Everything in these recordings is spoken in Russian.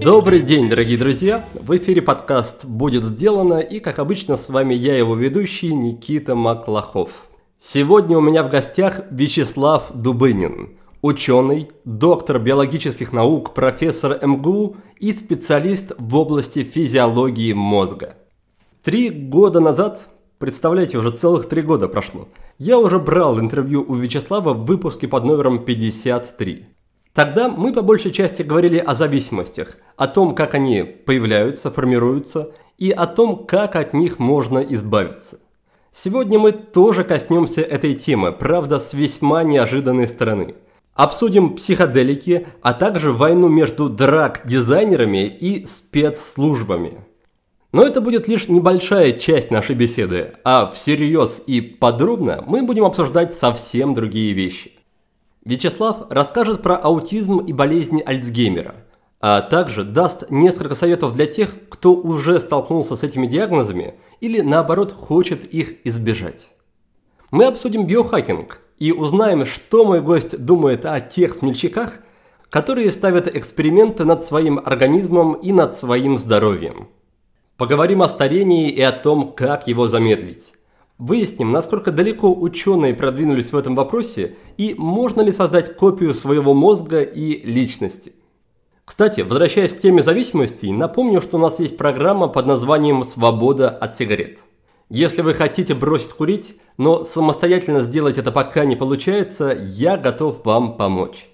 Добрый день, дорогие друзья! В эфире подкаст «Будет сделано» и, как обычно, с вами я, его ведущий Никита Маклахов. Сегодня у меня в гостях Вячеслав Дубынин, ученый, доктор биологических наук, профессор МГУ и специалист в области физиологии мозга. Три года назад, представляете, уже целых три года прошло, я уже брал интервью у Вячеслава в выпуске под номером 53. Тогда мы по большей части говорили о зависимостях, о том, как они появляются, формируются, и о том, как от них можно избавиться. Сегодня мы тоже коснемся этой темы, правда с весьма неожиданной стороны. Обсудим психоделики, а также войну между драг-дизайнерами и спецслужбами. Но это будет лишь небольшая часть нашей беседы, а всерьез и подробно мы будем обсуждать совсем другие вещи. Вячеслав расскажет про аутизм и болезни Альцгеймера, а также даст несколько советов для тех, кто уже столкнулся с этими диагнозами или наоборот хочет их избежать. Мы обсудим биохакинг и узнаем, что мой гость думает о тех смельчаках, которые ставят эксперименты над своим организмом и над своим здоровьем. Поговорим о старении и о том, как его замедлить. Выясним, насколько далеко ученые продвинулись в этом вопросе и можно ли создать копию своего мозга и личности. Кстати, возвращаясь к теме зависимостей, напомню, что у нас есть программа под названием «Свобода от сигарет». Если вы хотите бросить курить, но самостоятельно сделать это пока не получается, я готов вам помочь.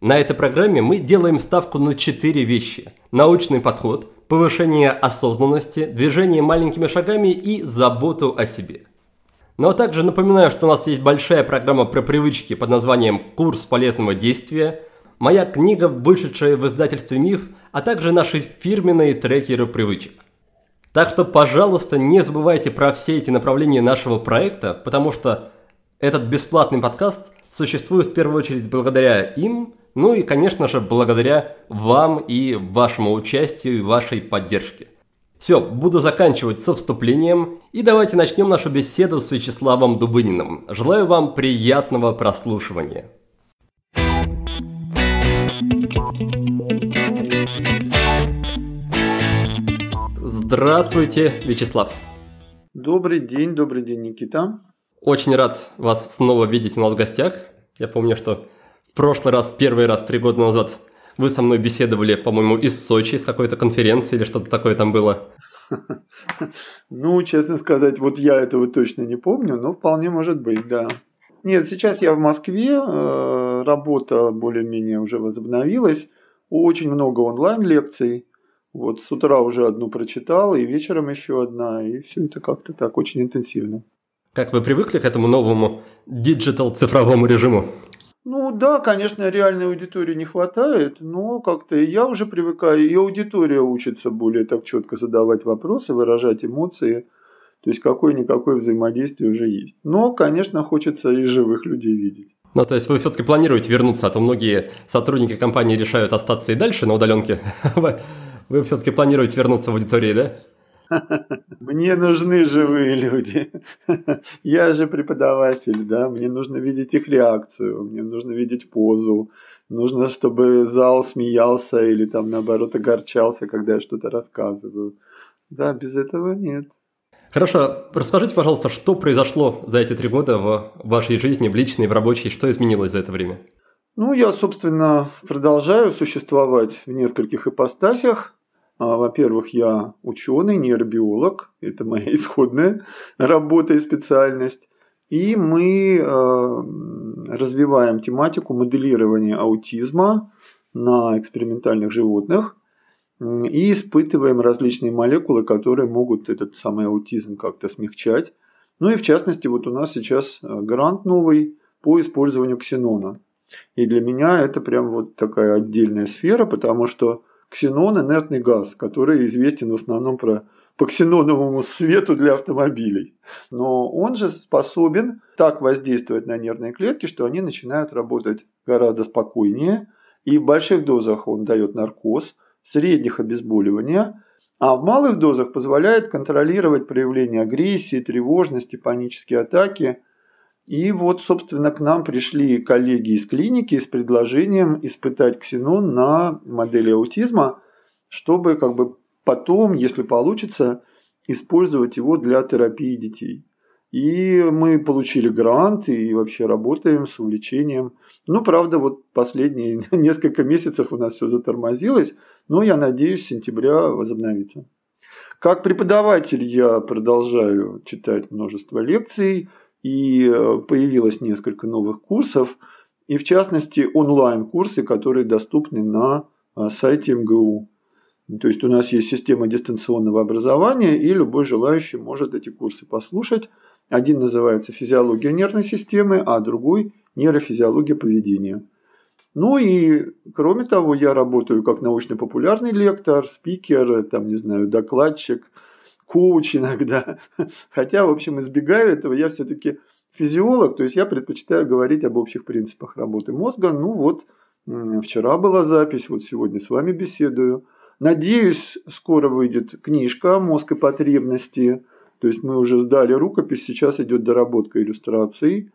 На этой программе мы делаем ставку на четыре вещи. Научный подход, повышение осознанности, движение маленькими шагами и заботу о себе. Ну, а также напоминаю, что у нас есть большая программа про привычки под названием «Курс полезного действия», моя книга, вышедшая в издательстве «Миф», а также наши фирменные трекеры привычек. Так что, пожалуйста, не забывайте про все эти направления нашего проекта, потому что этот бесплатный подкаст существует в первую очередь благодаря им, ну и, конечно же, благодаря вам и вашему участию и вашей поддержке. Все, буду заканчивать со вступлением, и давайте начнем нашу беседу с Вячеславом Дубыниным. Желаю вам приятного прослушивания. Здравствуйте, Вячеслав. Добрый день, добрый день, Никита. Очень рад вас снова видеть у нас в гостях. Я помню, что в прошлый раз, первый раз, три года назад, вы со мной беседовали, по-моему, из Сочи, с какой-то конференции или что-то такое там было. Ну, честно сказать, вот я этого точно не помню, но вполне может быть, да. Нет, сейчас я в Москве, э, работа более-менее уже возобновилась, очень много онлайн-лекций, вот с утра уже одну прочитал, и вечером еще одна, и все это как-то так очень интенсивно. Как вы привыкли к этому новому digital цифровому режиму? Ну да, конечно, реальной аудитории не хватает, но как-то я уже привыкаю, и аудитория учится более так четко задавать вопросы, выражать эмоции. То есть какое-никакое взаимодействие уже есть. Но, конечно, хочется и живых людей видеть. Ну, то есть вы все-таки планируете вернуться, а то многие сотрудники компании решают остаться и дальше на удаленке. Вы все-таки планируете вернуться в аудитории, да? Мне нужны живые люди. Я же преподаватель, да, мне нужно видеть их реакцию, мне нужно видеть позу, нужно, чтобы зал смеялся или там наоборот огорчался, когда я что-то рассказываю. Да, без этого нет. Хорошо, расскажите, пожалуйста, что произошло за эти три года в вашей жизни, в личной, в рабочей, что изменилось за это время? Ну, я, собственно, продолжаю существовать в нескольких ипостасях. А, во-первых, я ученый, нейробиолог, это моя исходная работа и специальность. И мы э, развиваем тематику моделирования аутизма на экспериментальных животных и испытываем различные молекулы, которые могут этот самый аутизм как-то смягчать. Ну и в частности, вот у нас сейчас э, грант новый по использованию ксенона. И для меня это прям вот такая отдельная сфера, потому что ксенон – инертный газ, который известен в основном про, по ксеноновому свету для автомобилей. Но он же способен так воздействовать на нервные клетки, что они начинают работать гораздо спокойнее. И в больших дозах он дает наркоз, в средних обезболивания, а в малых дозах позволяет контролировать проявление агрессии, тревожности, панические атаки. И вот, собственно, к нам пришли коллеги из клиники с предложением испытать ксенон на модели аутизма, чтобы как бы потом, если получится, использовать его для терапии детей. И мы получили грант и вообще работаем с увлечением. Ну, правда, вот последние несколько месяцев у нас все затормозилось, но я надеюсь, с сентября возобновится. Как преподаватель я продолжаю читать множество лекций, и э, появилось несколько новых курсов, и в частности онлайн-курсы, которые доступны на э, сайте МГУ. То есть у нас есть система дистанционного образования, и любой желающий может эти курсы послушать. Один называется «Физиология нервной системы», а другой «Нейрофизиология поведения». Ну и, кроме того, я работаю как научно-популярный лектор, спикер, там, не знаю, докладчик, коуч иногда. Хотя, в общем, избегаю этого, я все-таки физиолог, то есть я предпочитаю говорить об общих принципах работы мозга. Ну вот, вчера была запись, вот сегодня с вами беседую. Надеюсь, скоро выйдет книжка «Мозг и потребности», то есть мы уже сдали рукопись, сейчас идет доработка иллюстраций.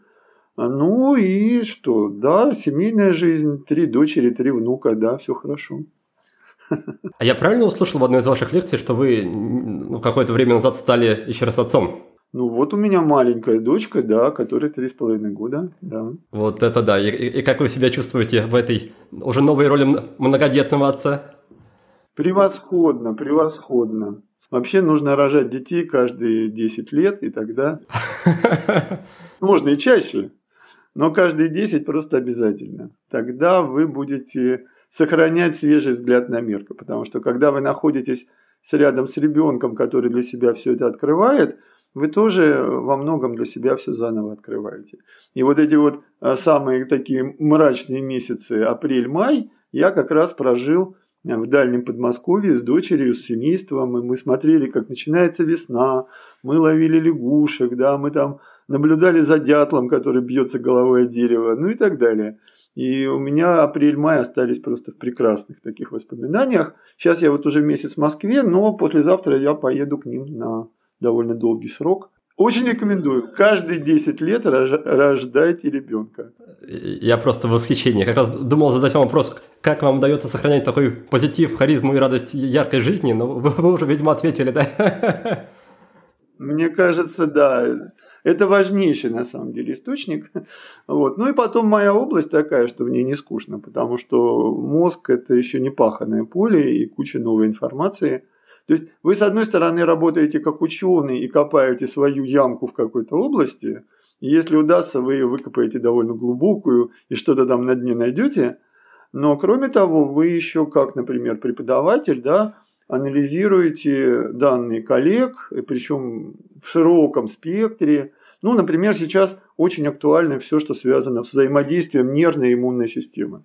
Ну и что? Да, семейная жизнь, три дочери, три внука, да, все хорошо. А я правильно услышал в одной из ваших лекций, что вы ну, какое-то время назад стали еще раз отцом? Ну вот у меня маленькая дочка, да, которой три с половиной года, да. Вот это да. И, и как вы себя чувствуете в этой уже новой роли многодетного отца? Превосходно, превосходно. Вообще нужно рожать детей каждые 10 лет, и тогда... Можно и чаще, но каждые 10 просто обязательно. Тогда вы будете сохранять свежий взгляд на мир. Потому что когда вы находитесь с рядом с ребенком, который для себя все это открывает, вы тоже во многом для себя все заново открываете. И вот эти вот а, самые такие мрачные месяцы апрель-май я как раз прожил в дальнем Подмосковье с дочерью, с семейством, и мы смотрели, как начинается весна, мы ловили лягушек, да, мы там наблюдали за дятлом, который бьется головой о дерево, ну и так далее. И у меня апрель-май остались просто в прекрасных таких воспоминаниях. Сейчас я вот уже месяц в Москве, но послезавтра я поеду к ним на довольно долгий срок. Очень рекомендую. Каждые 10 лет рождайте ребенка. Я просто в восхищении. Как раз думал задать вам вопрос, как вам удается сохранять такой позитив, харизму и радость яркой жизни, но вы, вы уже, видимо, ответили, да? Мне кажется, да. Это важнейший на самом деле источник. Вот. Ну и потом моя область такая, что в ней не скучно, потому что мозг это еще не паханное поле и куча новой информации – то есть вы, с одной стороны, работаете как ученый и копаете свою ямку в какой-то области, и если удастся, вы ее выкопаете довольно глубокую и что-то там на дне найдете. Но кроме того, вы еще как, например, преподаватель, да, анализируете данные коллег, причем в широком спектре. Ну, например, сейчас очень актуально все, что связано с взаимодействием нервной и иммунной системы.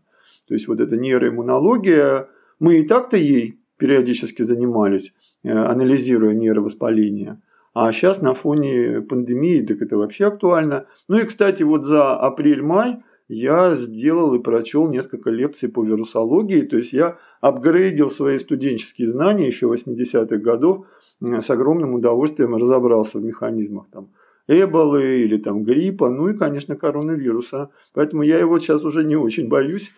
То есть вот эта нейроиммунология, мы и так-то ей периодически занимались, э, анализируя нейровоспаление. А сейчас на фоне пандемии, так это вообще актуально. Ну и, кстати, вот за апрель-май я сделал и прочел несколько лекций по вирусологии. То есть я апгрейдил свои студенческие знания еще 80-х годов. С огромным удовольствием разобрался в механизмах там, эболы или там гриппа, ну и, конечно, коронавируса. Поэтому я его сейчас уже не очень боюсь.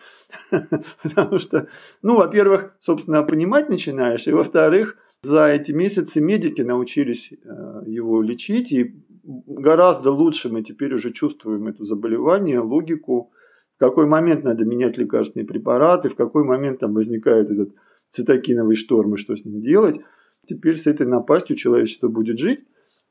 Потому что, ну, во-первых, собственно, понимать начинаешь, и во-вторых, за эти месяцы медики научились э, его лечить, и гораздо лучше мы теперь уже чувствуем это заболевание, логику, в какой момент надо менять лекарственные препараты, в какой момент там возникает этот цитокиновый шторм и что с ним делать. Теперь с этой напастью человечество будет жить,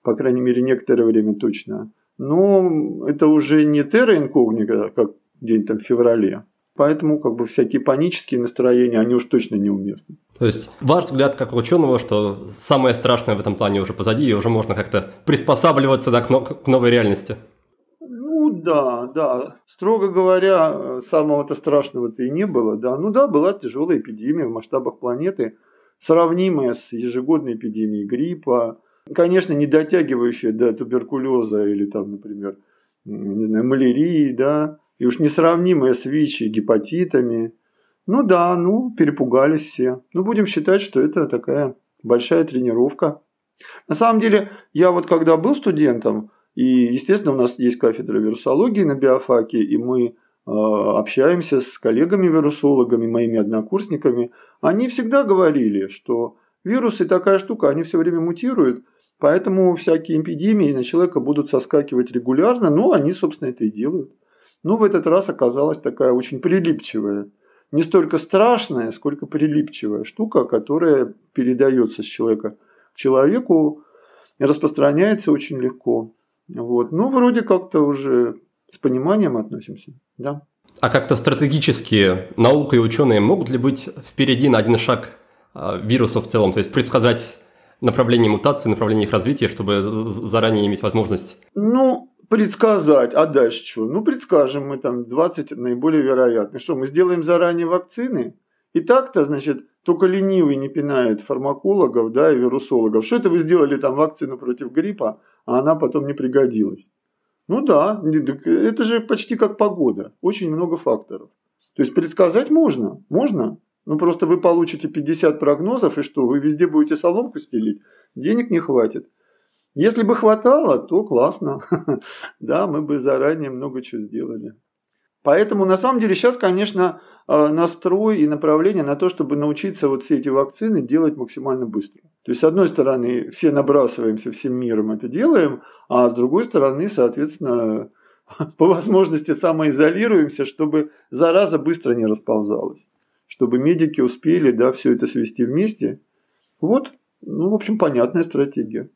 по крайней мере, некоторое время точно. Но это уже не терра инкогнито, как день там в феврале, Поэтому как бы всякие панические настроения, они уж точно неуместны. То есть ваш взгляд как ученого, что самое страшное в этом плане уже позади, и уже можно как-то приспосабливаться да, к новой реальности? Ну да, да. Строго говоря, самого-то страшного-то и не было. Да. Ну да, была тяжелая эпидемия в масштабах планеты, сравнимая с ежегодной эпидемией гриппа. Конечно, не дотягивающая до туберкулеза или там, например, не знаю, малярии, да, и уж несравнимые с ВИЧ и гепатитами. Ну да, ну перепугались все. Ну будем считать, что это такая большая тренировка. На самом деле, я вот когда был студентом, И, естественно, у нас есть кафедра вирусологии на биофаке, и мы общаемся с коллегами-вирусологами, моими однокурсниками. Они всегда говорили, что вирусы такая штука, они все время мутируют, поэтому всякие эпидемии на человека будут соскакивать регулярно, ну, они, собственно, это и делают. Ну, в этот раз оказалась такая очень прилипчивая, не столько страшная, сколько прилипчивая штука, которая передается с человека к человеку и распространяется очень легко. Вот. Ну, вроде как-то уже с пониманием относимся, да. А как-то стратегически наука и ученые могут ли быть впереди на один шаг а, вирусов в целом, то есть предсказать направление мутации, направление их развития, чтобы заранее иметь возможность? Ну, предсказать, а дальше что? Ну, предскажем мы там 20 наиболее вероятных. Что, мы сделаем заранее вакцины? И так-то, значит, только ленивый не пинает фармакологов да, и вирусологов. Что это вы сделали там вакцину против гриппа, а она потом не пригодилась? Ну да, это же почти как погода. Очень много факторов. То есть предсказать можно, можно. Ну просто вы получите 50 прогнозов и что, вы везде будете соломку стелить? Денег не хватит. Если бы хватало, то классно. да, мы бы заранее много чего сделали. Поэтому на самом деле сейчас, конечно, э, настрой и направление на то, чтобы научиться вот все эти вакцины делать максимально быстро. То есть, с одной стороны, все набрасываемся всем миром это делаем, а с другой стороны, соответственно, по возможности самоизолируемся, чтобы зараза быстро не расползалась. Чтобы медики успели да, все это свести вместе. Вот, ну, в общем, понятная стратегия.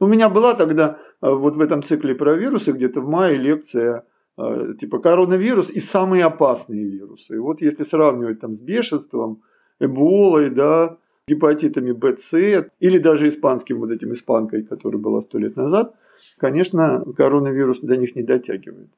У меня была тогда э, вот в этом цикле про вирусы где-то в мае лекция э, типа коронавирус и самые опасные вирусы. И вот если сравнивать там с бешенством, эболой, да, гепатитами Б, С или даже испанским вот этим испанкой, которая была сто лет назад, конечно, коронавирус до них не дотягивает.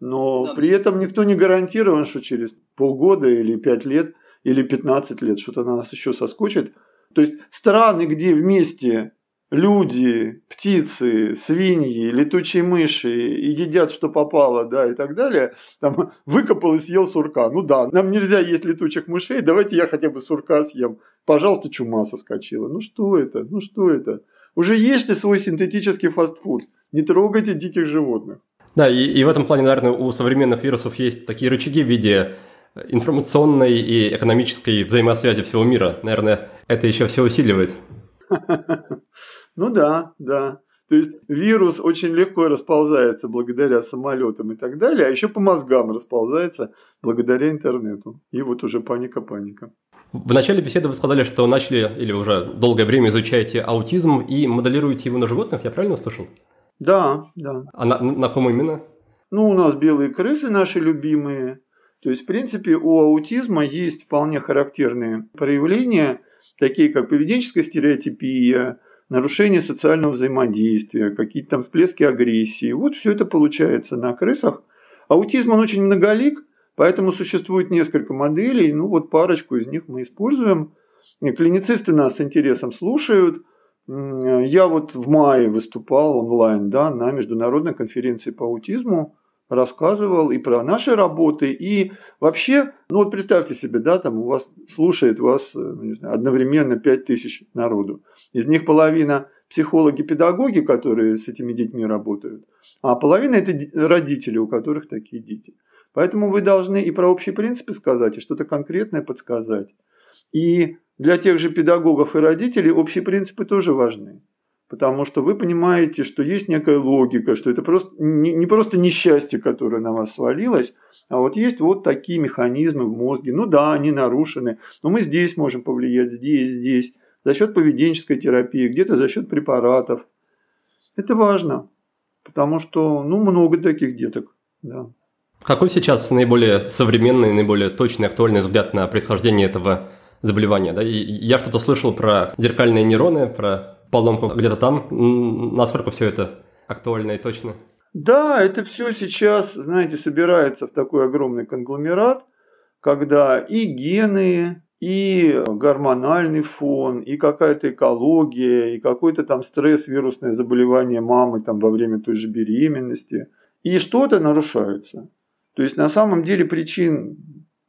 Но да. при этом никто не гарантирован, что через полгода или пять лет или 15 лет что-то на нас еще соскочит. То есть страны, где вместе люди, птицы, свиньи, летучие мыши и едят, что попало, да, и так далее, там, выкопал и съел сурка. Ну да, нам нельзя есть летучих мышей, давайте я хотя бы сурка съем. Пожалуйста, чума соскочила. Ну что это? Ну что это? Уже ешьте свой синтетический фастфуд. Не трогайте диких животных. Да, и, и в этом плане, наверное, у современных вирусов есть такие рычаги в виде информационной и экономической взаимосвязи всего мира. Наверное, это еще все усиливает. Ну да, да. То есть вирус очень легко расползается благодаря самолетам и так далее, а еще по мозгам расползается благодаря интернету. И вот уже паника-паника. В начале беседы вы сказали, что начали или уже долгое время изучаете аутизм и моделируете его на животных, я правильно услышал? Да, да. А на, на ком именно? Ну, у нас белые крысы наши любимые. То есть, в принципе, у аутизма есть вполне характерные проявления, такие как поведенческая стереотипия, нарушение социального взаимодействия, какие-то там всплески агрессии. Вот все это получается на крысах. Аутизм, он очень многолик, поэтому существует несколько моделей. Ну вот парочку из них мы используем. Клиницисты нас с интересом слушают. Я вот в мае выступал онлайн да, на международной конференции по аутизму рассказывал и про наши работы, и вообще, ну вот представьте себе, да, там у вас слушает вас э, ну, знаю, одновременно 5000 народу. Из них половина психологи-педагоги, которые с этими детьми работают, а половина это родители, у которых такие дети. Поэтому вы должны и про общие принципы сказать, и что-то конкретное подсказать. И для тех же педагогов и родителей общие принципы тоже важны потому что вы понимаете, что есть некая логика, что это просто, не, не просто несчастье, которое на вас свалилось, а вот есть вот такие механизмы в мозге. Ну да, они нарушены, но мы здесь можем повлиять, здесь, здесь, за счет поведенческой терапии, где-то за счет препаратов. Это важно, потому что ну, много таких деток. Да. Какой сейчас наиболее современный, наиболее точный, актуальный взгляд на происхождение этого заболевания? Да? И я что-то слышал про зеркальные нейроны, про поломку где-то там. Насколько все это актуально и точно? Да, это все сейчас, знаете, собирается в такой огромный конгломерат, когда и гены, и гормональный фон, и какая-то экология, и какой-то там стресс, вирусное заболевание мамы там во время той же беременности, и что-то нарушается. То есть на самом деле причин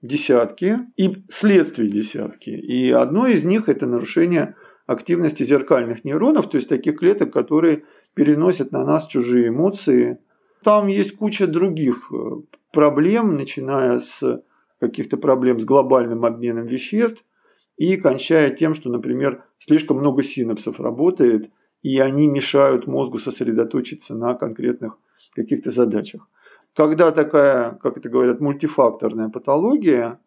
десятки и следствий десятки. И одно из них это нарушение активности зеркальных нейронов, то есть таких клеток, которые переносят на нас чужие эмоции. Там есть куча других э, проблем, начиная с каких-то проблем с глобальным обменом веществ и кончая тем, что, например, слишком много синапсов работает, и они мешают мозгу сосредоточиться на конкретных каких-то задачах. Когда такая, как это говорят, мультифакторная патология,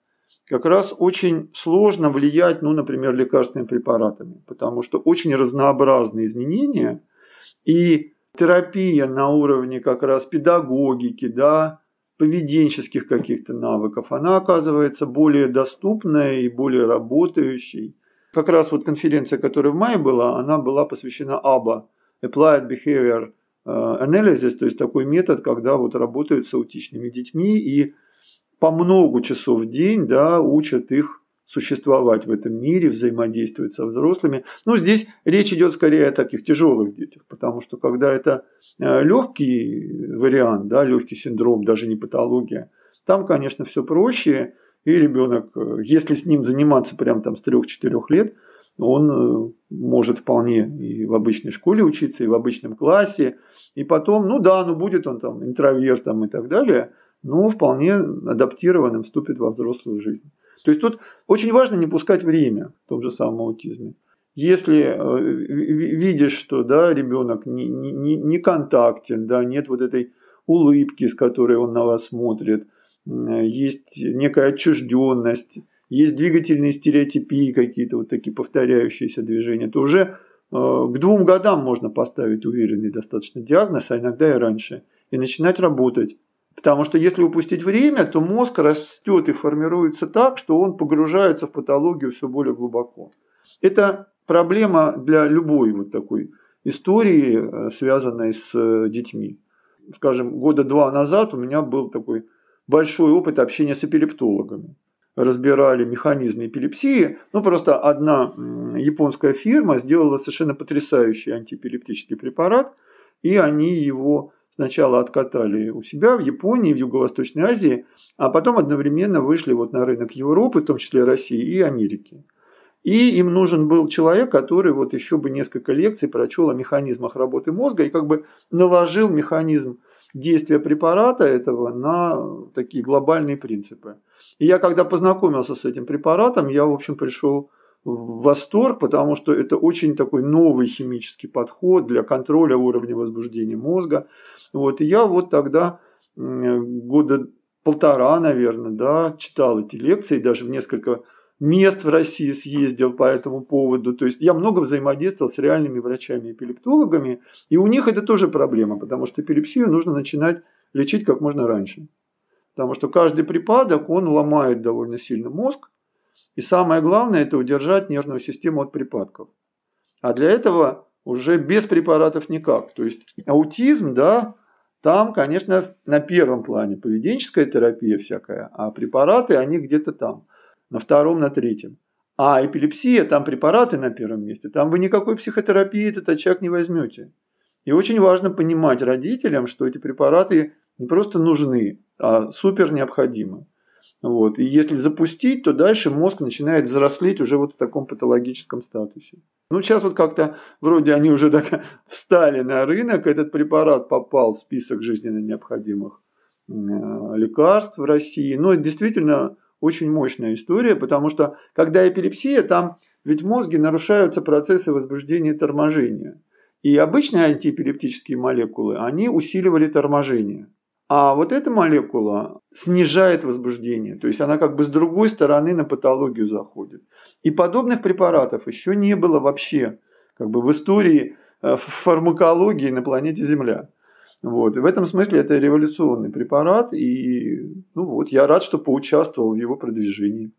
как раз очень сложно влиять, ну, например, лекарственными препаратами, потому что очень разнообразные изменения, и терапия на уровне как раз педагогики, да, поведенческих каких-то навыков, она оказывается более доступной и более работающей. Как раз вот конференция, которая в мае была, она была посвящена ABA, Applied Behavior э, Analysis, то есть такой метод, когда вот работают с аутичными детьми и по много часов в день да, учат их существовать в этом мире, взаимодействовать со взрослыми. Но ну, здесь речь идет скорее о таких тяжелых детях, потому что когда это э, легкий вариант, да, легкий синдром, даже не патология, там, конечно, все проще, и ребенок, э, если с ним заниматься прямо там с 3-4 лет, он э, может вполне и в обычной школе учиться, и в обычном классе, и потом, ну да, ну будет он там интровертом и так далее, но вполне адаптированным вступит во взрослую жизнь. То есть тут очень важно не пускать время в том же самом аутизме. Если э, видишь, что да, ребенок не, не, не контактен, да, нет вот этой улыбки, с которой он на вас смотрит, есть некая отчужденность, есть двигательные стереотипии какие-то, вот такие повторяющиеся движения, то уже э, к двум годам можно поставить уверенный достаточно диагноз, а иногда и раньше, и начинать работать. Потому что если упустить время, то мозг растет и формируется так, что он погружается в патологию все более глубоко. Это проблема для любой вот такой истории, э, связанной с э, детьми. Скажем, года два назад у меня был такой большой опыт общения с эпилептологами. Разбирали механизмы эпилепсии. Ну, просто одна японская фирма сделала совершенно потрясающий антиэпилептический препарат, и они его сначала откатали у себя в Японии, в Юго-Восточной Азии, а потом одновременно вышли вот на рынок Европы, в том числе России и Америки. И им нужен был человек, который вот еще бы несколько лекций прочел о механизмах работы мозга и как бы наложил механизм действия препарата этого на такие глобальные принципы. И я когда познакомился с этим препаратом, я, в общем, пришел восторг, потому что это очень такой новый химический подход для контроля уровня возбуждения мозга. Вот, и я вот тогда года полтора, наверное, да, читал эти лекции, даже в несколько мест в России съездил по этому поводу. То есть я много взаимодействовал с реальными врачами-эпилептологами, и у них это тоже проблема, потому что эпилепсию нужно начинать лечить как можно раньше. Потому что каждый припадок, он ломает довольно сильно мозг, и самое главное, это удержать нервную систему от припадков. А для этого уже без препаратов никак. То есть аутизм, да, там, конечно, на первом плане поведенческая терапия всякая, а препараты, они где-то там, на втором, на третьем. А эпилепсия, там препараты на первом месте, там вы никакой психотерапии этот очаг не возьмете. И очень важно понимать родителям, что эти препараты не просто нужны, а супер необходимы. Вот. И если запустить, то дальше мозг начинает взрослеть уже вот в таком патологическом статусе. Ну, сейчас вот как-то вроде они уже так встали на рынок, этот препарат попал в список жизненно необходимых э, лекарств в России. Но это действительно очень мощная история, потому что когда эпилепсия, там ведь в мозге нарушаются процессы возбуждения и торможения. И обычные антиэпилептические молекулы, они усиливали торможение. А вот эта молекула снижает возбуждение, то есть она как бы с другой стороны на патологию заходит. И подобных препаратов еще не было вообще как бы в истории э, фармакологии на планете Земля. Вот. И в этом смысле это революционный препарат, и ну вот, я рад, что поучаствовал в его продвижении.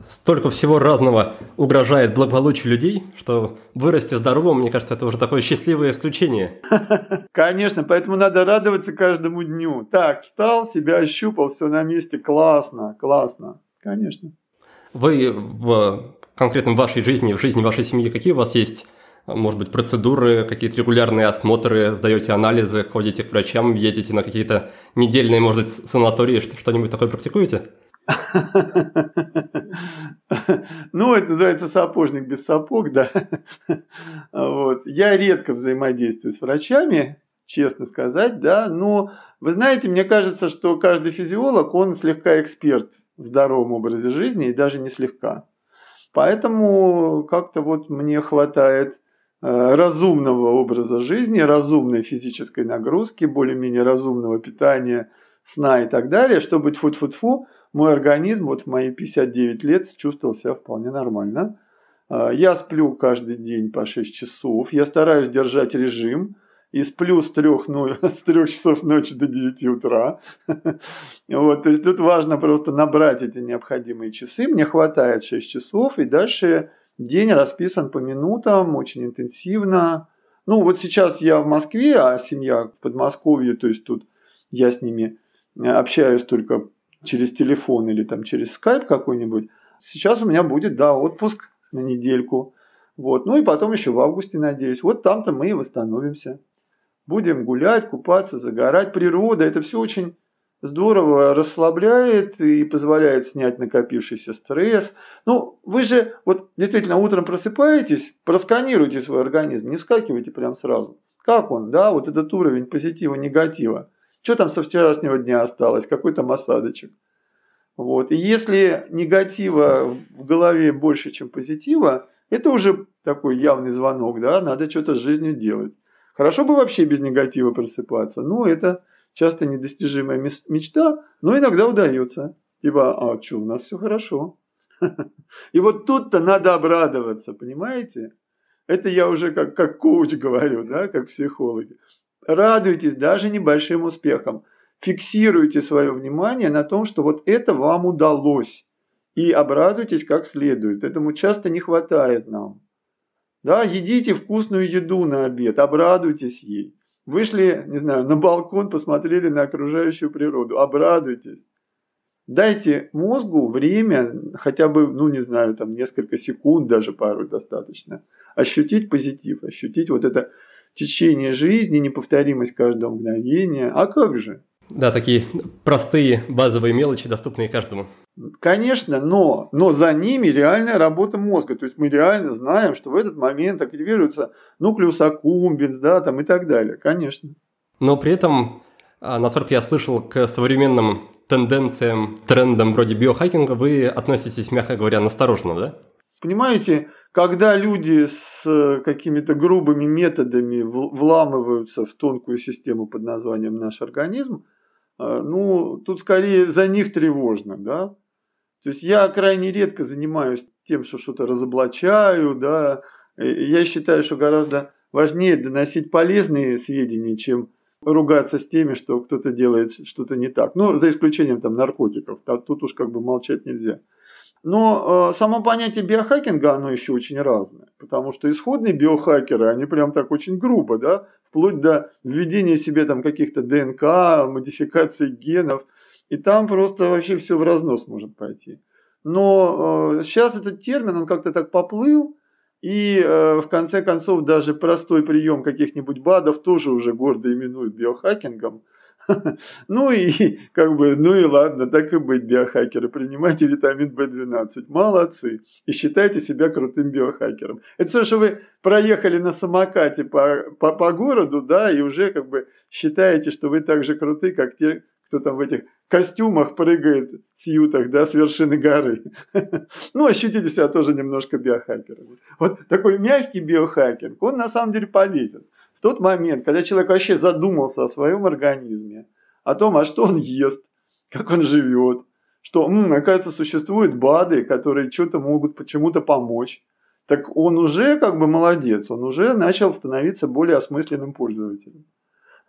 Столько всего разного угрожает благополучию людей, что вырасти здоровым, мне кажется, это уже такое счастливое исключение. Конечно, поэтому надо радоваться каждому дню. Так, встал, себя ощупал, все на месте, классно, классно, конечно. Вы в конкретном вашей жизни, в жизни вашей семьи, какие у вас есть, может быть, процедуры, какие-то регулярные осмотры, сдаете анализы, ходите к врачам, едете на какие-то недельные, может быть, санатории, что-нибудь такое практикуете? Ну, это называется сапожник без сапог, да. Вот. Я редко взаимодействую с врачами, честно сказать, да, но вы знаете, мне кажется, что каждый физиолог, он слегка эксперт в здоровом образе жизни и даже не слегка. Поэтому как-то вот мне хватает э, разумного образа жизни, разумной физической нагрузки, более-менее разумного питания, сна и так далее, чтобы тьфу-тьфу-тьфу, мой организм вот в мои 59 лет чувствовал себя вполне нормально. Э, я сплю каждый день по 6 часов, я стараюсь держать режим, и сплю с трех, ну, с трех часов ночи до 9 утра. Вот, то есть тут важно просто набрать эти необходимые часы. Мне хватает 6 часов, и дальше день расписан по минутам, очень интенсивно. Ну, вот сейчас я в Москве, а семья в Подмосковье, то есть тут я с ними э, общаюсь только через телефон или там через скайп какой-нибудь. Сейчас у меня будет, да, отпуск на недельку. Вот. Ну и потом еще в августе, надеюсь. Вот там-то мы и восстановимся. Будем гулять, купаться, загорать. Природа, это все очень здорово расслабляет и позволяет снять накопившийся стресс. Ну, вы же вот действительно утром просыпаетесь, просканируйте свой организм, не вскакивайте прям сразу. Как он, да, вот этот уровень позитива, негатива. Что там со вчерашнего дня осталось, какой там осадочек. Вот. И если негатива в голове больше, чем позитива, это уже такой явный звонок, да, надо что-то с жизнью делать. Хорошо бы вообще без негатива просыпаться. Ну, это часто недостижимая мечта, но иногда удается. Типа, а что, у нас все хорошо. И вот тут-то надо обрадоваться, понимаете? Это я уже как, как коуч говорю, да, как психологи. Радуйтесь даже небольшим успехам. Фиксируйте свое внимание на том, что вот это вам удалось. И обрадуйтесь как следует. Этому часто не хватает нам. Да, едите вкусную еду на обед, обрадуйтесь ей. Вышли, не знаю, на балкон, посмотрели на окружающую природу, обрадуйтесь. Дайте мозгу время, хотя бы, ну не знаю, там несколько секунд, даже пару достаточно, ощутить позитив, ощутить вот это течение жизни, неповторимость каждого мгновения. А как же? Да, такие простые базовые мелочи, доступные каждому. Конечно, но, но за ними реальная работа мозга. То есть мы реально знаем, что в этот момент активируется нуклеус аккумбенс, да, там и так далее. Конечно. Но при этом, а, насколько я слышал, к современным тенденциям, трендам вроде биохакинга вы относитесь, мягко говоря, настороженно, да? Понимаете, когда люди с какими-то грубыми методами вламываются в тонкую систему под названием наш организм, а, ну, тут скорее за них тревожно, да. То есть я крайне редко занимаюсь тем, что что-то разоблачаю, да. Я считаю, что гораздо важнее доносить полезные сведения, чем ругаться с теми, что кто-то делает что-то не так. Ну, за исключением там наркотиков. Тут уж как бы молчать нельзя. Но э, само понятие биохакинга, оно еще очень разное. Потому что исходные биохакеры, они прям так очень грубо, да, вплоть до введения себе там каких-то ДНК, модификации генов. И там просто вообще все в разнос может пойти. Но э, сейчас этот термин, он как-то так поплыл, и э, в конце концов даже простой прием каких-нибудь БАДов тоже уже гордо именуют биохакингом – Ну и как бы, ну и ладно, так и быть, биохакеры, принимайте витамин В12, молодцы, и считайте себя крутым биохакером. Это все, что вы проехали на самокате по, по, по городу, да, и уже как бы считаете, что вы так же круты, как те, кто там в этих костюмах прыгает с ютах, да, с вершины горы. Ну, ощутите себя тоже немножко биохакером. Вот такой мягкий биохакинг, он на самом деле полезен тот момент, когда человек вообще задумался о своем организме, о том, а что он ест, как он живет, что, м, оказывается, существуют БАДы, которые что-то могут почему-то помочь, так он уже как бы молодец, он уже начал становиться более осмысленным пользователем.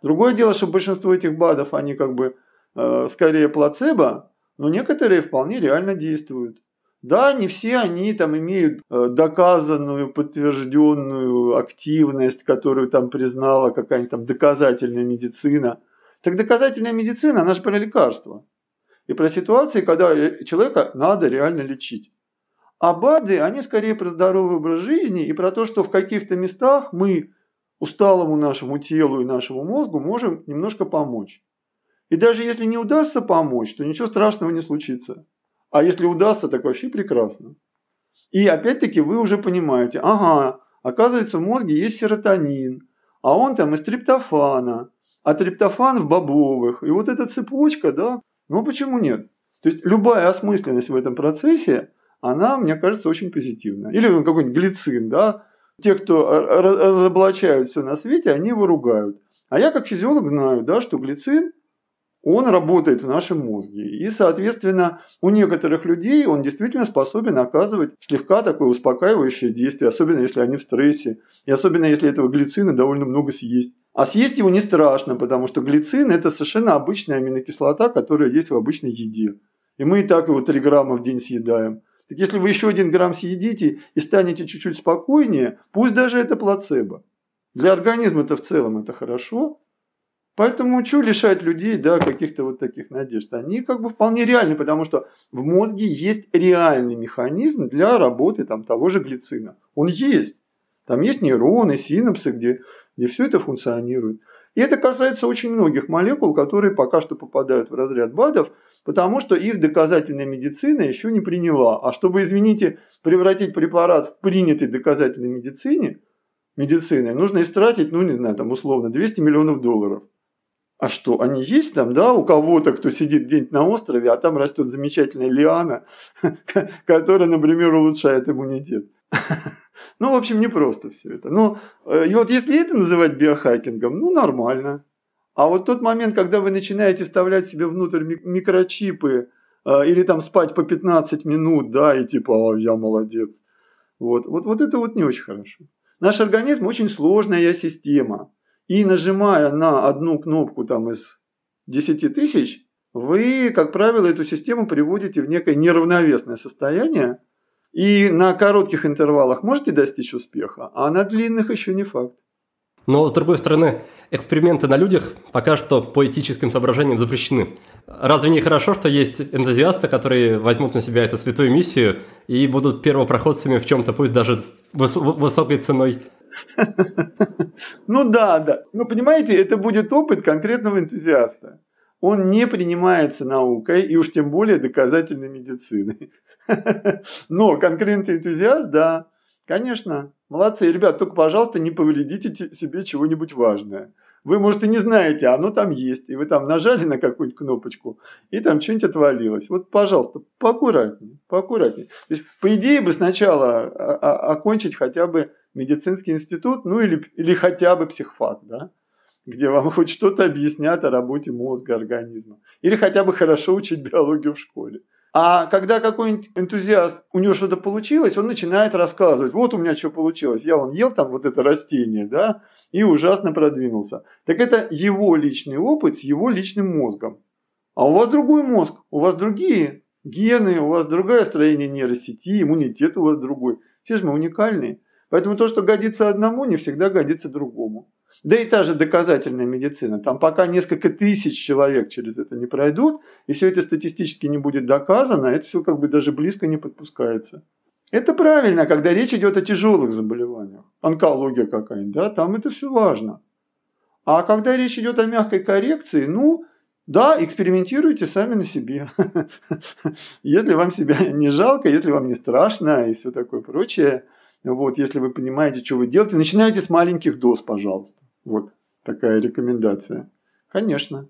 Другое дело, что большинство этих БАДов, они как бы э, скорее плацебо, но некоторые вполне реально действуют. Да, не все они там имеют э, доказанную, подтвержденную активность, которую там признала какая-нибудь там доказательная медицина. Так доказательная медицина, она же про лекарства. И про ситуации, когда человека надо реально лечить. А БАДы, они скорее про здоровый образ жизни и про то, что в каких-то местах мы усталому нашему телу и нашему мозгу можем немножко помочь. И даже если не удастся помочь, то ничего страшного не случится. А если удастся, так вообще прекрасно. И опять-таки вы уже понимаете, ага, оказывается в мозге есть серотонин, а он там из триптофана, а триптофан в бобовых. И вот эта цепочка, да, ну почему нет? То есть любая осмысленность в этом процессе, она, мне кажется, очень позитивная. Или он какой-нибудь глицин, да, те, кто разоблачают все на свете, они его ругают. А я как физиолог знаю, да, что глицин, он работает в нашем мозге. И, соответственно, у некоторых людей он действительно способен оказывать слегка такое успокаивающее действие, особенно если они в стрессе, и особенно если этого глицина довольно много съесть. А съесть его не страшно, потому что глицин – это совершенно обычная аминокислота, которая есть в обычной еде. И мы и так его 3 грамма в день съедаем. Так если вы еще один грамм съедите и станете чуть-чуть спокойнее, пусть даже это плацебо. Для организма это в целом это хорошо. Поэтому что лишать людей да, каких-то вот таких надежд? Они как бы вполне реальны, потому что в мозге есть реальный механизм для работы там, того же глицина. Он есть. Там есть нейроны, синапсы, где, где все это функционирует. И это касается очень многих молекул, которые пока что попадают в разряд БАДов, потому что их доказательная медицина еще не приняла. А чтобы, извините, превратить препарат в принятый доказательной медицине, медициной, нужно истратить, ну не знаю, там условно 200 миллионов долларов. А что, они есть там, да, у кого-то, кто сидит где-нибудь на острове, а там растет замечательная лиана, которая, например, улучшает иммунитет. Ну, в общем, не просто все это. Ну, и вот если это называть биохакингом, ну, нормально. А вот тот момент, когда вы начинаете вставлять себе внутрь микрочипы э, или там спать по 15 минут, да, и типа, О, я молодец. Вот, вот, вот это вот не очень хорошо. Наш организм очень сложная система. И нажимая на одну кнопку там из 10 тысяч, вы, как правило, эту систему приводите в некое неравновесное состояние, и на коротких интервалах можете достичь успеха, а на длинных еще не факт. Но, с другой стороны, эксперименты на людях пока что по этическим соображениям запрещены. Разве не хорошо, что есть энтузиасты, которые возьмут на себя эту святую миссию и будут первопроходцами в чем-то, пусть даже с высокой ценой? Ну да, да. Ну понимаете, это будет опыт конкретного энтузиаста. Он не принимается наукой и уж тем более доказательной медициной. Но конкретный энтузиаст, да, конечно, молодцы. Ребят, только, пожалуйста, не повредите себе чего-нибудь важное. Вы, может, и не знаете, оно там есть, и вы там нажали на какую-нибудь кнопочку, и там что-нибудь отвалилось. Вот, пожалуйста, поаккуратнее, поаккуратнее. То есть, по идее бы сначала окончить хотя бы медицинский институт, ну или, или хотя бы психфак, да, где вам хоть что-то объяснят о работе мозга, организма. Или хотя бы хорошо учить биологию в школе. А когда какой-нибудь энтузиаст, у него что-то получилось, он начинает рассказывать, вот у меня что получилось, я он ел там вот это растение, да, и ужасно продвинулся. Так это его личный опыт с его личным мозгом. А у вас другой мозг, у вас другие гены, у вас другое строение нейросети, иммунитет у вас другой. Все же мы уникальные. Поэтому то, что годится одному, не всегда годится другому. Да и та же доказательная медицина. Там пока несколько тысяч человек через это не пройдут, и все это статистически не будет доказано, это все как бы даже близко не подпускается. Это правильно, когда речь идет о тяжелых заболеваниях. Онкология какая-нибудь, да, там это все важно. А когда речь идет о мягкой коррекции, ну, да, экспериментируйте сами на себе. Если вам себя не жалко, если вам не страшно и все такое прочее, вот, если вы понимаете, что вы делаете, начинайте с маленьких доз, пожалуйста. Вот такая рекомендация. Конечно.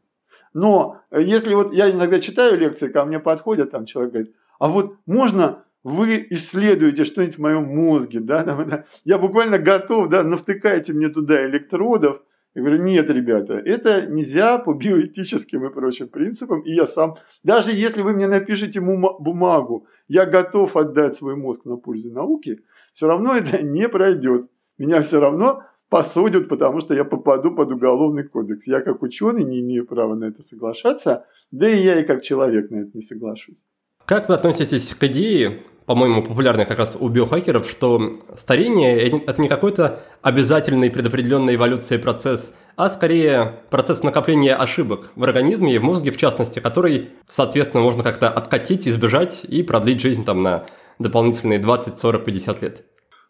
Но э, если вот я иногда читаю лекции, ко мне подходят, там человек говорит, а вот можно вы исследуете что-нибудь в моем мозге, да, я буквально готов, да, навтыкайте мне туда электродов. Я говорю, нет, ребята, это нельзя по биоэтическим и прочим принципам, и я сам, даже если вы мне напишите бумагу, я готов отдать свой мозг на пользу науки, все равно это не пройдет. Меня все равно посудят, потому что я попаду под уголовный кодекс. Я как ученый не имею права на это соглашаться, да и я и как человек на это не соглашусь. Как вы относитесь к идее, по-моему, популярной как раз у биохакеров, что старение – это не какой-то обязательный предопределенной эволюцией процесс, а скорее процесс накопления ошибок в организме и в мозге в частности, который, соответственно, можно как-то откатить, избежать и продлить жизнь там на дополнительные 20, 40, 50 лет.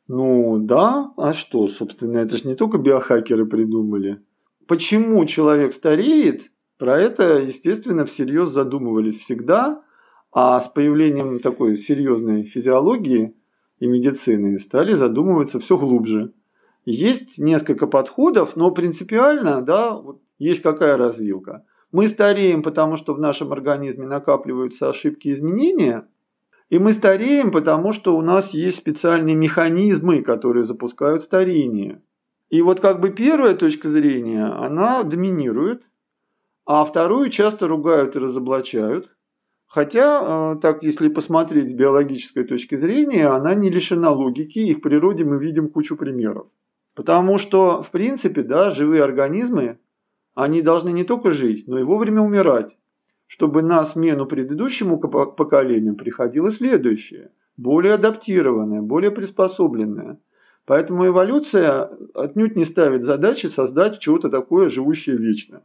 Ну да, а что, собственно, это же не только биохакеры придумали. Почему человек стареет, про это, естественно, всерьез задумывались всегда. А с появлением такой серьезной физиологии и медицины стали задумываться все глубже. Есть несколько подходов, но принципиально, да, вот есть какая развилка. Мы стареем, потому что в нашем организме накапливаются ошибки изменения, и мы стареем, потому что у нас есть специальные механизмы, которые запускают старение. И вот как бы первая точка зрения, она доминирует, а вторую часто ругают и разоблачают. Хотя, э, так если посмотреть с биологической точки зрения, она не лишена логики, и в природе мы видим кучу примеров. Потому что, в принципе, да, живые организмы, они должны не только жить, но и вовремя умирать, чтобы на смену предыдущему поколению приходило следующее, более адаптированное, более приспособленное. Поэтому эволюция отнюдь не ставит задачи создать чего-то такое, живущее вечно.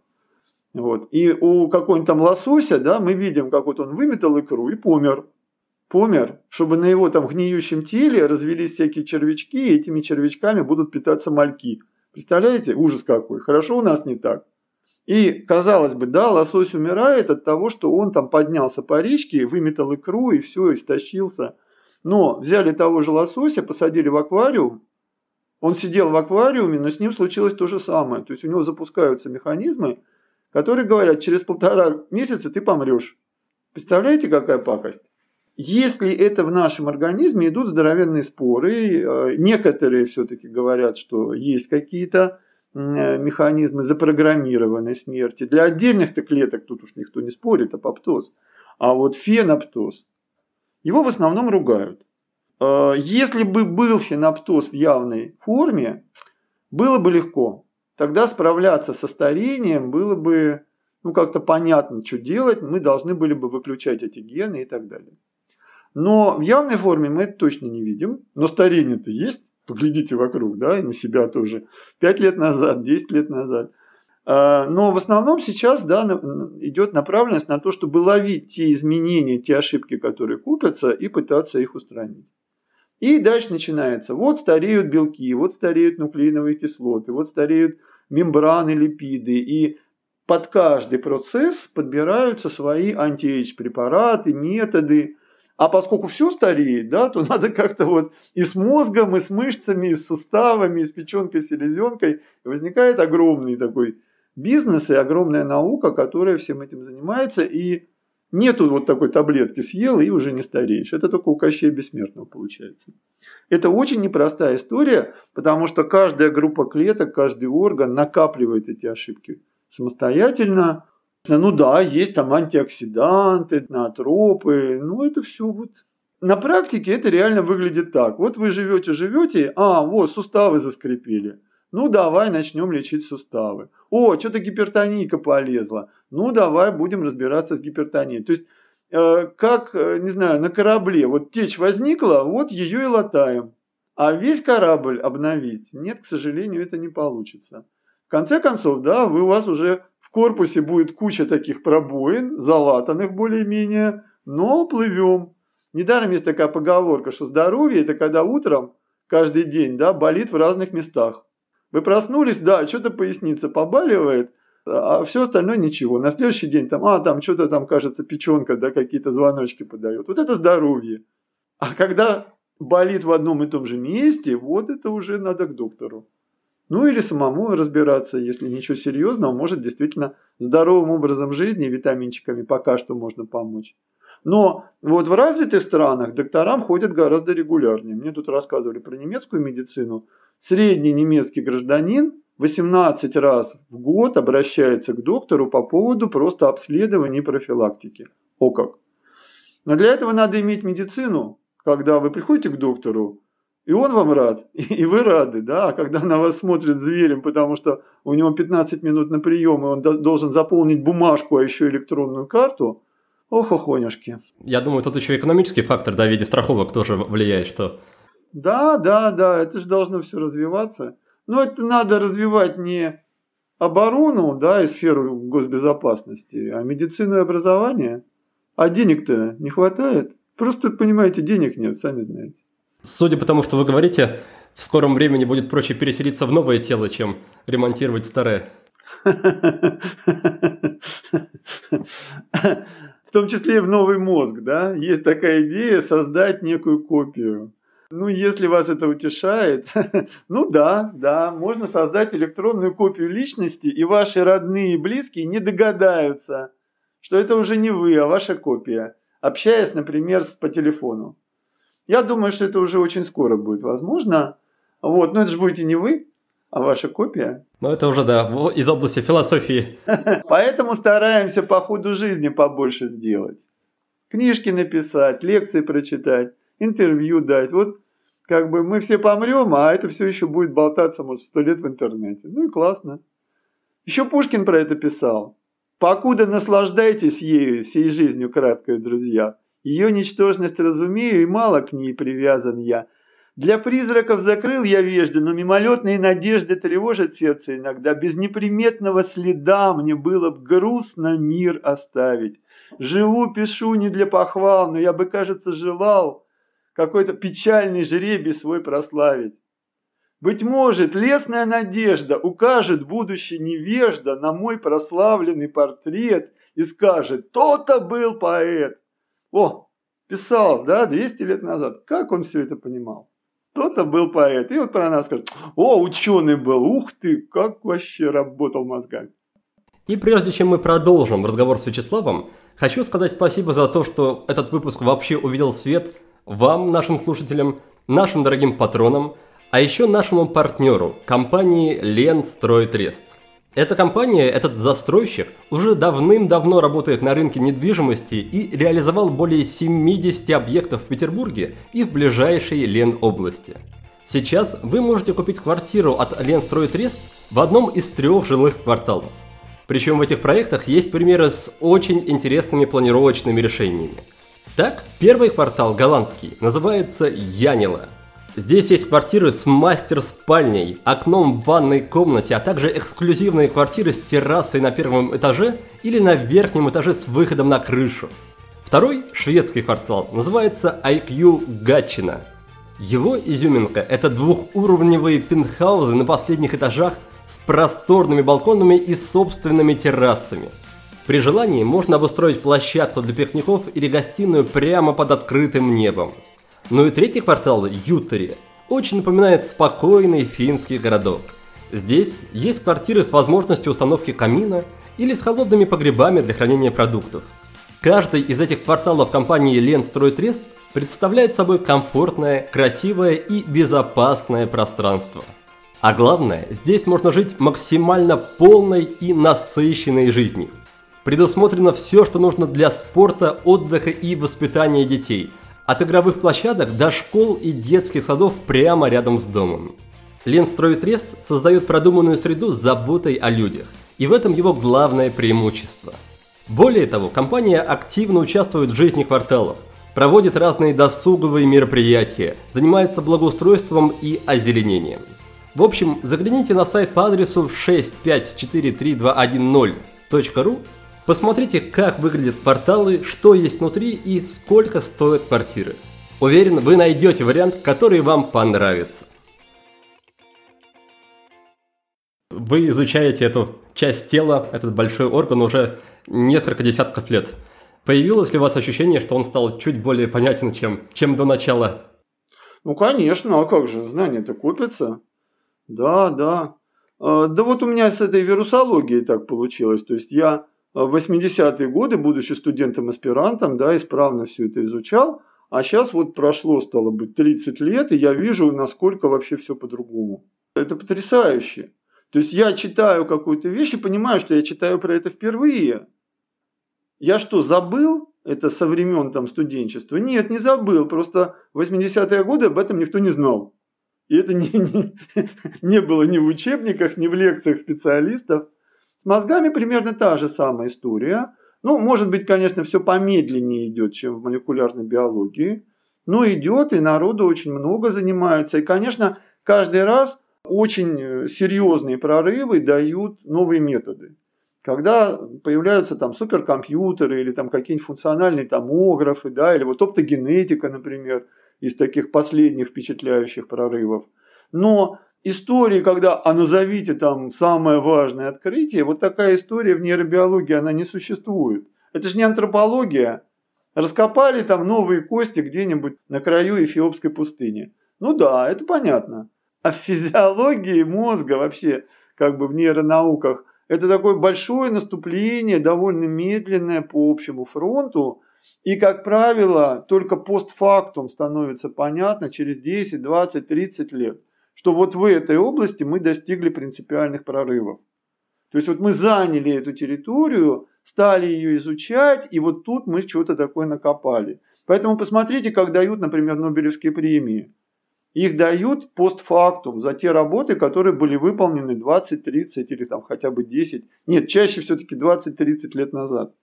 Вот. И у какого-нибудь там лосося, да, мы видим, как вот он выметал икру и помер. Помер, чтобы на его там гниющем теле развелись всякие червячки, и этими червячками будут питаться мальки. Представляете? Ужас какой. Хорошо у нас не так. И, казалось бы, да, лосось умирает от того, что он там поднялся по речке, выметал икру и все, истощился. Но взяли того же лосося, посадили в аквариум, он сидел в аквариуме, но с ним случилось то же самое. То есть у него запускаются механизмы, которые говорят, через полтора месяца ты помрешь. Представляете, какая пакость? Если это в нашем организме, идут здоровенные споры. Э, некоторые все-таки говорят, что есть какие-то механизмы запрограммированной смерти. Для отдельных-то клеток тут уж никто не спорит, апоптоз. А вот феноптоз, его в основном ругают. Э, если бы был феноптоз в явной форме, было бы легко тогда справляться со старением было бы ну, как-то понятно, что делать, мы должны были бы выключать эти гены и так далее. Но в явной форме мы это точно не видим. Но старение-то есть. Поглядите вокруг, да, и на себя тоже. Пять лет назад, 10 лет назад. А, но в основном сейчас да, идет направленность на то, чтобы ловить те изменения, те ошибки, которые купятся, и пытаться их устранить. И дальше начинается. Вот стареют белки, вот стареют нуклеиновые кислоты, вот стареют мембраны, липиды. И под каждый процесс подбираются свои анти препараты, методы. А поскольку все стареет, да, то надо как-то вот и с мозгом, и с мышцами, и с суставами, и с печенкой, селезенкой. И возникает огромный такой бизнес и огромная наука, которая всем этим занимается. И Нету вот такой таблетки, съел и уже не стареешь. Это только у Кощея Бессмертного получается. Это очень непростая история, потому что каждая группа клеток, каждый орган накапливает эти ошибки самостоятельно. Ну да, есть там антиоксиданты, натропы, ну это все вот на практике это реально выглядит так. Вот вы живете, живете, а, вот суставы заскрипели. Ну, давай начнем лечить суставы. О, что-то гипертоника полезла. Ну, давай будем разбираться с гипертонией. То есть, э, как, э, не знаю, на корабле. Вот течь возникла, вот ее и латаем. А весь корабль обновить? Нет, к сожалению, это не получится. В конце концов, да, вы, у вас уже корпусе будет куча таких пробоин, залатанных более-менее, но плывем. Недаром есть такая поговорка, что здоровье – это когда утром каждый день да, болит в разных местах. Вы проснулись, да, что-то поясница побаливает, а все остальное ничего. На следующий день там, а, там что-то там, кажется, печенка, да, какие-то звоночки подает. Вот это здоровье. А когда болит в одном и том же месте, вот это уже надо к доктору. Ну или самому разбираться, если ничего серьезного, может действительно здоровым образом жизни, витаминчиками пока что можно помочь. Но вот в развитых странах докторам ходят гораздо регулярнее. Мне тут рассказывали про немецкую медицину. Средний немецкий гражданин 18 раз в год обращается к доктору по поводу просто обследования и профилактики. О как! Но для этого надо иметь медицину, когда вы приходите к доктору, и он вам рад, и вы рады, да, а когда на вас смотрит зверем, потому что у него 15 минут на прием, и он должен заполнить бумажку, а еще электронную карту, ох, охонюшки. Я думаю, тут еще экономический фактор, да, в виде страховок тоже влияет, что... Да, да, да, это же должно все развиваться. Но это надо развивать не оборону, да, и сферу госбезопасности, а медицину и образование. А денег-то не хватает. Просто, понимаете, денег нет, сами знаете. Судя по тому, что вы говорите, в скором времени будет проще переселиться в новое тело, чем ремонтировать старое. В том числе и в новый мозг, да? Есть такая идея создать некую копию. Ну, если вас это утешает, ну да, да, можно создать электронную копию личности, и ваши родные и близкие не догадаются, что это уже не вы, а ваша копия, общаясь, например, по телефону. Я думаю, что это уже очень скоро будет возможно. Вот, но это же будете не вы, а ваша копия. Ну, это уже, да, из области философии. Поэтому стараемся по ходу жизни побольше сделать. Книжки написать, лекции прочитать, интервью дать. Вот как бы мы все помрем, а это все еще будет болтаться, может, сто лет в интернете. Ну и классно. Еще Пушкин про это писал. Покуда наслаждайтесь ею, всей жизнью краткой, друзья. Ее ничтожность разумею, и мало к ней привязан я. Для призраков закрыл я вежды, но мимолетные надежды тревожат сердце иногда. Без неприметного следа мне было б грустно мир оставить. Живу, пишу не для похвал, но я бы, кажется, желал какой-то печальный жребий свой прославить. Быть может, лесная надежда укажет будущий невежда на мой прославленный портрет и скажет, то-то был поэт. О, писал, да, 200 лет назад. Как он все это понимал? То-то был поэт. И вот про нас скажет, о, ученый был, ух ты, как вообще работал мозгами. И прежде чем мы продолжим разговор с Вячеславом, хочу сказать спасибо за то, что этот выпуск вообще увидел свет вам, нашим слушателям, нашим дорогим патронам – а еще нашему партнеру, компании Ленстройтрест. Эта компания, этот застройщик, уже давным-давно работает на рынке недвижимости и реализовал более 70 объектов в Петербурге и в ближайшей Ленобласти. Сейчас вы можете купить квартиру от Ленстройтрест в одном из трех жилых кварталов. Причем в этих проектах есть примеры с очень интересными планировочными решениями. Так, первый квартал голландский называется Янила – Здесь есть квартиры с мастер-спальней, окном в ванной комнате, а также эксклюзивные квартиры с террасой на первом этаже или на верхнем этаже с выходом на крышу. Второй шведский квартал называется IQ Гатчина. Его изюминка – это двухуровневые пентхаузы на последних этажах с просторными балконами и собственными террасами. При желании можно обустроить площадку для пикников или гостиную прямо под открытым небом. Ну и третий квартал, Ютери, очень напоминает спокойный финский городок. Здесь есть квартиры с возможностью установки камина или с холодными погребами для хранения продуктов. Каждый из этих кварталов компании Ленстройтрест представляет собой комфортное, красивое и безопасное пространство. А главное, здесь можно жить максимально полной и насыщенной жизнью. Предусмотрено все, что нужно для спорта, отдыха и воспитания детей – от игровых площадок до школ и детских садов прямо рядом с домом. Ленстройтрест создает продуманную среду с заботой о людях, и в этом его главное преимущество. Более того, компания активно участвует в жизни кварталов, проводит разные досуговые мероприятия, занимается благоустройством и озеленением. В общем, загляните на сайт по адресу 6543210.ru Посмотрите, как выглядят порталы, что есть внутри и сколько стоят квартиры. Уверен, вы найдете вариант, который вам понравится. Вы изучаете эту часть тела, этот большой орган уже несколько десятков лет. Появилось ли у вас ощущение, что он стал чуть более понятен, чем, чем до начала? Ну, конечно, а как же, знания-то копятся. Да, да. А, да вот у меня с этой вирусологией так получилось. То есть я в 80-е годы, будучи студентом-аспирантом, да, исправно все это изучал, а сейчас вот прошло, стало быть, 30 лет, и я вижу, насколько вообще все по-другому. Это потрясающе. То есть я читаю какую-то вещь и понимаю, что я читаю про это впервые. Я что, забыл это со времен там студенчества? Нет, не забыл. Просто в 80-е годы об этом никто не знал. И это не, не, не было ни в учебниках, ни в лекциях специалистов. С мозгами примерно та же самая история. Ну, может быть, конечно, все помедленнее идет, чем в молекулярной биологии. Но идет, и народу очень много занимаются. И, конечно, каждый раз очень э, серьезные прорывы дают новые методы. Когда появляются там суперкомпьютеры или там какие-нибудь функциональные томографы, да, или вот оптогенетика, например, из таких последних впечатляющих прорывов. Но истории, когда, а назовите там самое важное открытие, вот такая история в нейробиологии, она не существует. Это же не антропология. Раскопали там новые кости где-нибудь на краю Эфиопской пустыни. Ну да, это понятно. А в физиологии мозга вообще, как бы в нейронауках, это такое большое наступление, довольно медленное по общему фронту. И, как правило, только постфактум становится понятно через 10, 20, 30 лет, что вот в этой области мы достигли принципиальных прорывов. То есть вот мы заняли эту территорию, стали ее изучать, и вот тут мы что-то такое накопали. Поэтому посмотрите, как дают, например, Нобелевские премии. Их дают постфактум за те работы, которые были выполнены 20, 30 или там хотя бы 10, нет, чаще все-таки 20-30 лет назад.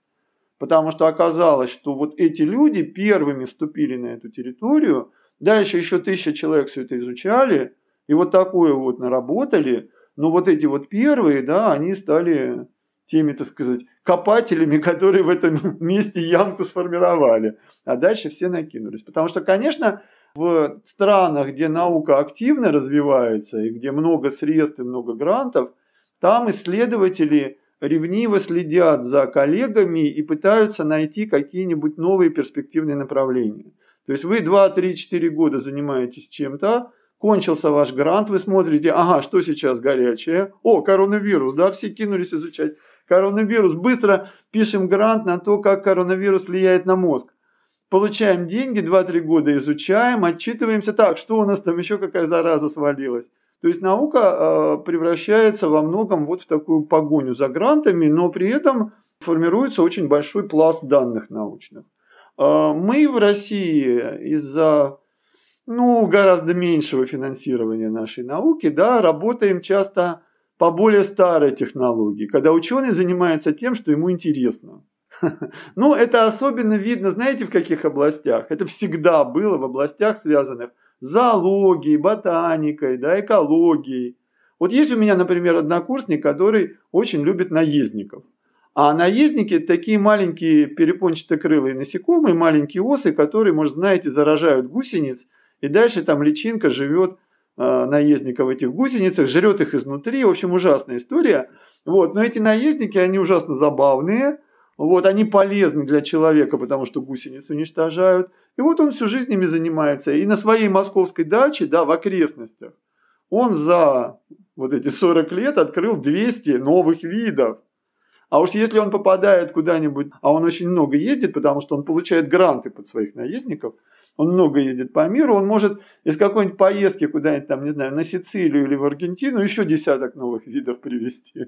Потому что оказалось, что вот эти люди первыми вступили на эту территорию, дальше еще тысяча человек все это изучали, и вот такое вот наработали, но вот эти вот первые, да, они стали теми, так сказать, копателями, которые в этом месте ямку сформировали. А дальше все накинулись. Потому что, конечно, в странах, где наука активно развивается и где много средств и много грантов, там исследователи ревниво следят за коллегами и пытаются найти какие-нибудь новые перспективные направления. То есть вы 2, 3, 4 года занимаетесь чем-то, кончился ваш грант, вы смотрите, ага, что сейчас горячее? О, коронавирус, да, все кинулись изучать коронавирус. Быстро пишем грант на то, как коронавирус влияет на мозг получаем деньги, 2-3 года изучаем, отчитываемся, так, что у нас там еще какая зараза свалилась. То есть наука э, превращается во многом вот в такую погоню за грантами, но при этом формируется очень большой пласт данных научных. Э, мы в России из-за ну, гораздо меньшего финансирования нашей науки да, работаем часто по более старой технологии, когда ученый занимается тем, что ему интересно. Ну, это особенно видно, знаете, в каких областях? Это всегда было в областях, связанных с зоологией, ботаникой, да, экологией. Вот есть у меня, например, однокурсник, который очень любит наездников. А наездники – такие маленькие перепончатокрылые насекомые, маленькие осы, которые, может, знаете, заражают гусениц, и дальше там личинка живет э, наездника в этих гусеницах, жрет их изнутри. В общем, ужасная история. Вот. Но эти наездники, они ужасно забавные, вот, они полезны для человека, потому что гусениц уничтожают. И вот он всю жизнь ими занимается. И на своей московской даче, да, в окрестностях, он за вот эти 40 лет открыл 200 новых видов. А уж если он попадает куда-нибудь, а он очень много ездит, потому что он получает гранты под своих наездников, он много ездит по миру, он может из какой-нибудь поездки куда-нибудь там, не знаю, на Сицилию или в Аргентину еще десяток новых видов привезти.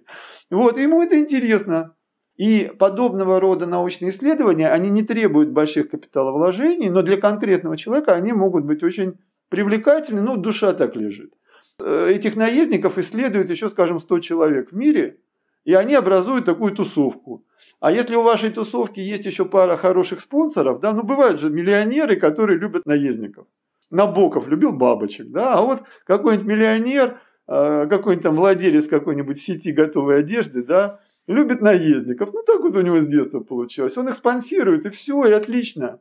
Вот, ему это интересно. И подобного рода научные исследования, они не требуют больших капиталовложений, но для конкретного человека они могут быть очень привлекательны, ну, душа так лежит. Э, этих наездников исследуют еще, скажем, 100 человек в мире, и они образуют такую тусовку. А если у вашей тусовки есть еще пара хороших спонсоров, да, ну бывают же миллионеры, которые любят наездников. Набоков любил бабочек, да, а вот какой-нибудь миллионер, э, какой-нибудь там владелец какой-нибудь сети готовой одежды, да, любит наездников. Ну, так вот у него с детства получилось. Он их спонсирует, и все, и отлично.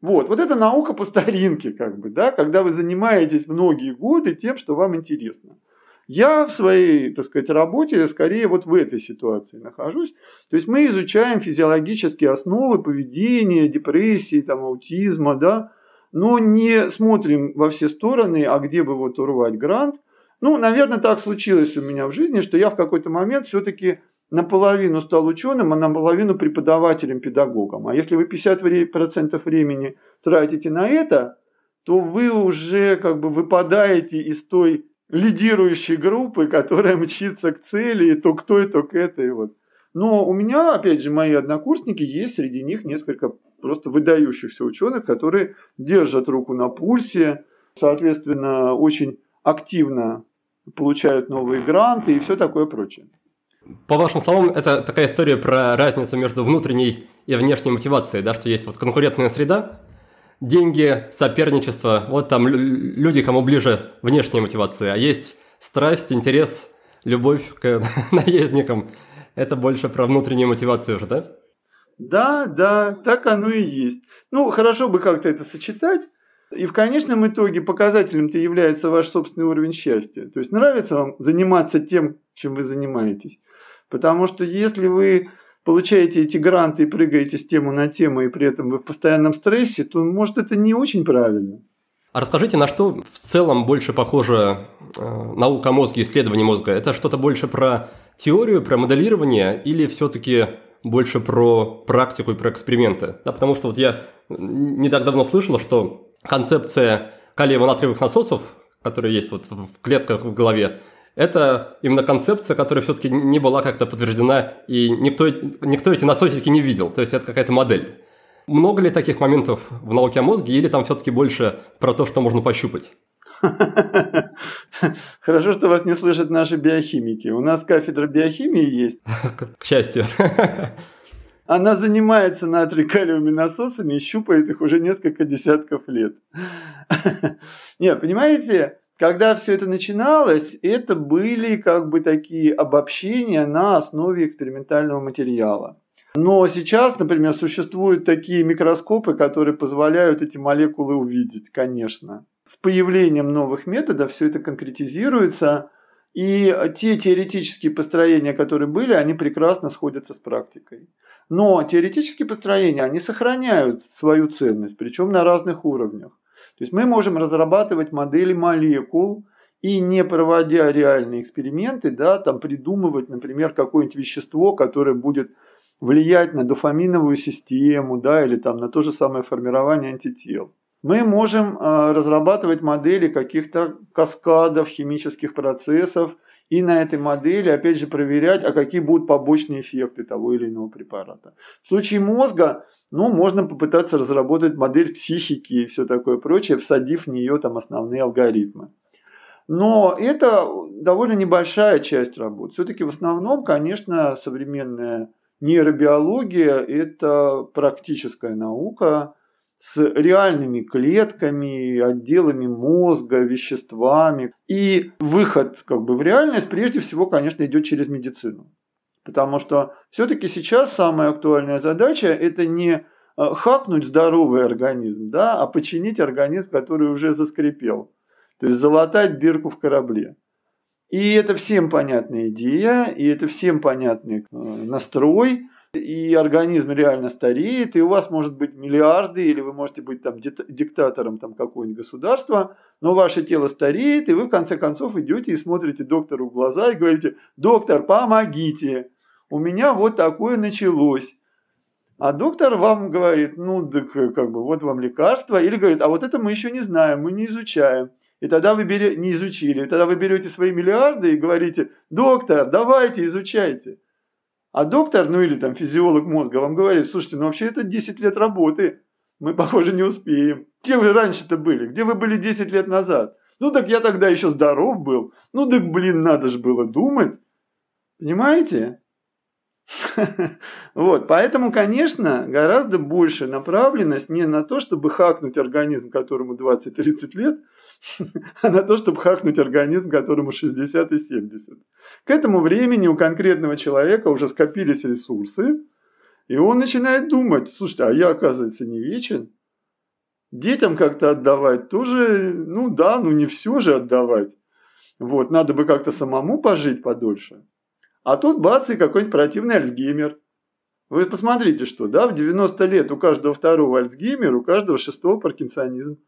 Вот, вот это наука по старинке, как бы, да, когда вы занимаетесь многие годы тем, что вам интересно. Я в своей, так сказать, работе скорее вот в этой ситуации нахожусь. То есть мы изучаем физиологические основы поведения, депрессии, там, аутизма, да, но не смотрим во все стороны, а где бы вот урвать грант. Ну, наверное, так случилось у меня в жизни, что я в какой-то момент все-таки наполовину стал ученым, а наполовину преподавателем-педагогом. А если вы 50% времени тратите на это, то вы уже как бы выпадаете из той лидирующей группы, которая мчится к цели, и то к той, то к этой. Вот. Но у меня, опять же, мои однокурсники, есть среди них несколько просто выдающихся ученых, которые держат руку на пульсе, соответственно, очень активно получают новые гранты и все такое прочее. По вашим словам, это такая история про разницу между внутренней и внешней мотивацией, да, что есть вот конкурентная среда, деньги, соперничество, вот там люди, кому ближе внешняя мотивация, а есть страсть, интерес, любовь к наездникам. Это больше про внутреннюю мотивацию уже, да? Да, да, так оно и есть. Ну, хорошо бы как-то это сочетать. И в конечном итоге показателем-то является ваш собственный уровень счастья. То есть нравится вам заниматься тем, чем вы занимаетесь. Потому что если вы получаете эти гранты и прыгаете с тему на тему, и при этом вы в постоянном стрессе, то, может, это не очень правильно. А расскажите, на что в целом больше похожа э, наука мозга, исследование мозга? Это что-то больше про теорию, про моделирование или все-таки больше про практику и про эксперименты? Да, потому что вот я не так давно слышал, что концепция калиево-натриевых насосов, которые есть вот в клетках в голове, это именно концепция, которая все-таки не была как-то подтверждена, и никто, никто эти насосики не видел. То есть это какая-то модель. Много ли таких моментов в науке о мозге, или там все-таки больше про то, что можно пощупать? Хорошо, что вас не слышат наши биохимики. У нас кафедра биохимии есть. К счастью. Она занимается натрий-калиевыми насосами и щупает их уже несколько десятков лет. Нет, понимаете, когда все это начиналось, это были как бы такие обобщения на основе экспериментального материала. Но сейчас, например, существуют такие микроскопы, которые позволяют эти молекулы увидеть, конечно. С появлением новых методов все это конкретизируется, и те теоретические построения, которые были, они прекрасно сходятся с практикой. Но теоретические построения, они сохраняют свою ценность, причем на разных уровнях. То есть мы можем разрабатывать модели молекул и не проводя реальные эксперименты, да, там придумывать, например, какое-нибудь вещество, которое будет влиять на дофаминовую систему, да, или там на то же самое формирование антител. Мы можем э, разрабатывать модели каких-то каскадов химических процессов и на этой модели, опять же, проверять, а какие будут побочные эффекты того или иного препарата. В случае мозга ну, можно попытаться разработать модель психики и все такое прочее, всадив в нее там основные алгоритмы. Но это довольно небольшая часть работы. Все-таки в основном, конечно, современная нейробиология – это практическая наука с реальными клетками, отделами мозга, веществами. И выход как бы, в реальность прежде всего, конечно, идет через медицину. Потому что все-таки сейчас самая актуальная задача – это не э, хакнуть здоровый организм, да, а починить организм, который уже заскрипел. То есть залатать дырку в корабле. И это всем понятная идея, и это всем понятный э, настрой, и организм реально стареет, и у вас может быть миллиарды, или вы можете быть там диктатором там, какого-нибудь государства, но ваше тело стареет, и вы в конце концов идете и смотрите доктору в глаза и говорите, доктор, помогите у меня вот такое началось. А доктор вам говорит, ну, так как бы вот вам лекарство, или говорит, а вот это мы еще не знаем, мы не изучаем. И тогда вы берете, не изучили, и тогда вы берете свои миллиарды и говорите, доктор, давайте, изучайте. А доктор, ну или там физиолог мозга вам говорит, слушайте, ну вообще это 10 лет работы, мы, похоже, не успеем. Где вы раньше-то были? Где вы были 10 лет назад? Ну так я тогда еще здоров был. Ну так, блин, надо же было думать. Понимаете? Вот, поэтому, конечно, гораздо больше направленность не на то, чтобы хакнуть организм, которому 20-30 лет, а на то, чтобы хакнуть организм, которому 60 и 70. К этому времени у конкретного человека уже скопились ресурсы, и он начинает думать, слушайте, а я, оказывается, не вечен. Детям как-то отдавать тоже, ну да, ну не все же отдавать. Вот, надо бы как-то самому пожить подольше. А тут бац, и какой-нибудь противный Альцгеймер. Вы посмотрите, что, да, в 90 лет у каждого второго Альцгеймер, у каждого шестого паркинсонизм.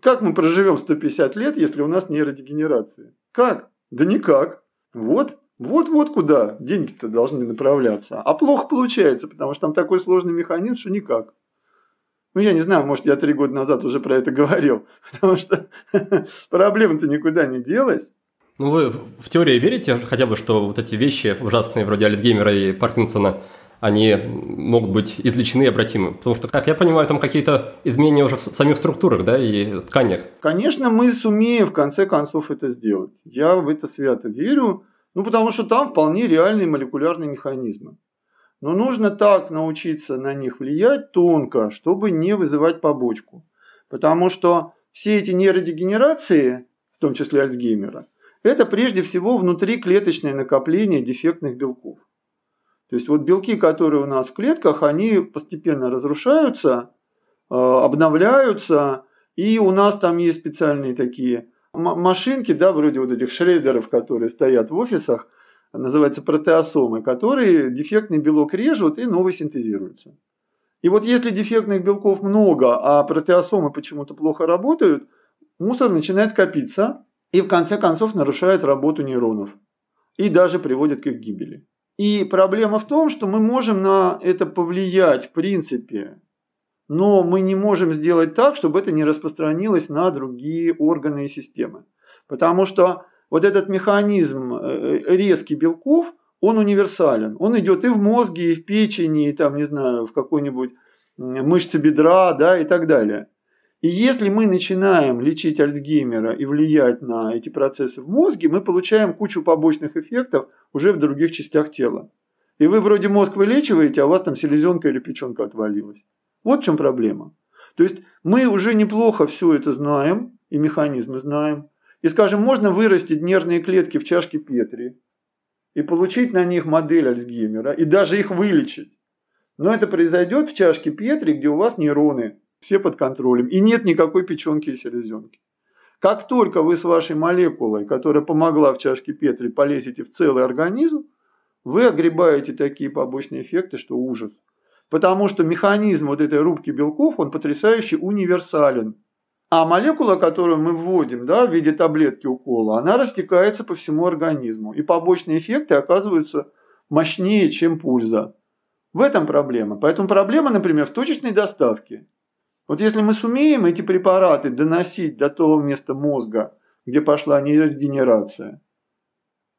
Как мы проживем 150 лет, если у нас нейродегенерация? Как? Да никак. Вот, вот, вот куда деньги-то должны направляться. А плохо получается, потому что там такой сложный механизм, что никак. Ну, я не знаю, может, я три года назад уже про это говорил, потому что проблема-то никуда не делась. Ну, вы в теории верите хотя бы, что вот эти вещи ужасные, вроде Альцгеймера и Паркинсона, они могут быть излечены и обратимы? Потому что, как я понимаю, там какие-то изменения уже в самих структурах, да, и тканях. Конечно, мы сумеем в конце концов это сделать. Я в это свято верю, ну, потому что там вполне реальные молекулярные механизмы. Но нужно так научиться на них влиять тонко, чтобы не вызывать побочку. Потому что все эти нейродегенерации, в том числе Альцгеймера, это прежде всего внутриклеточное накопление дефектных белков. То есть вот белки, которые у нас в клетках, они постепенно разрушаются, э, обновляются, И у нас там есть специальные такие машинки, да, вроде вот этих шредеров, которые стоят в офисах, называются протеосомы, которые дефектный белок режут и новый синтезируется. И вот если дефектных белков много, а протеосомы почему-то плохо работают, мусор начинает копиться и в конце концов нарушает работу нейронов и даже приводит к их гибели. И проблема в том, что мы можем на это повлиять в принципе, но мы не можем сделать так, чтобы это не распространилось на другие органы и системы. Потому что вот этот механизм э, резки белков, он универсален. Он идет и в мозге, и в печени, и там, не знаю, в какой-нибудь мышце бедра, да, и так далее. И если мы начинаем лечить Альцгеймера и влиять на эти процессы в мозге, мы получаем кучу побочных эффектов уже в других частях тела. И вы вроде мозг вылечиваете, а у вас там селезенка или печенка отвалилась. Вот в чем проблема. То есть мы уже неплохо все это знаем, и механизмы знаем. И, скажем, можно вырастить нервные клетки в чашке Петри и получить на них модель Альцгеймера, и даже их вылечить. Но это произойдет в чашке Петри, где у вас нейроны все под контролем, и нет никакой печенки и селезенки. Как только вы с вашей молекулой, которая помогла в чашке Петри, полезете в целый организм, вы огребаете такие побочные эффекты, что ужас. Потому что механизм вот этой рубки белков, он потрясающе универсален. А молекула, которую мы вводим да, в виде таблетки укола, она растекается по всему организму. И побочные эффекты оказываются мощнее, чем пульза. В этом проблема. Поэтому проблема, например, в точечной доставке. Вот если мы сумеем эти препараты доносить до того места мозга, где пошла нейрогенерация,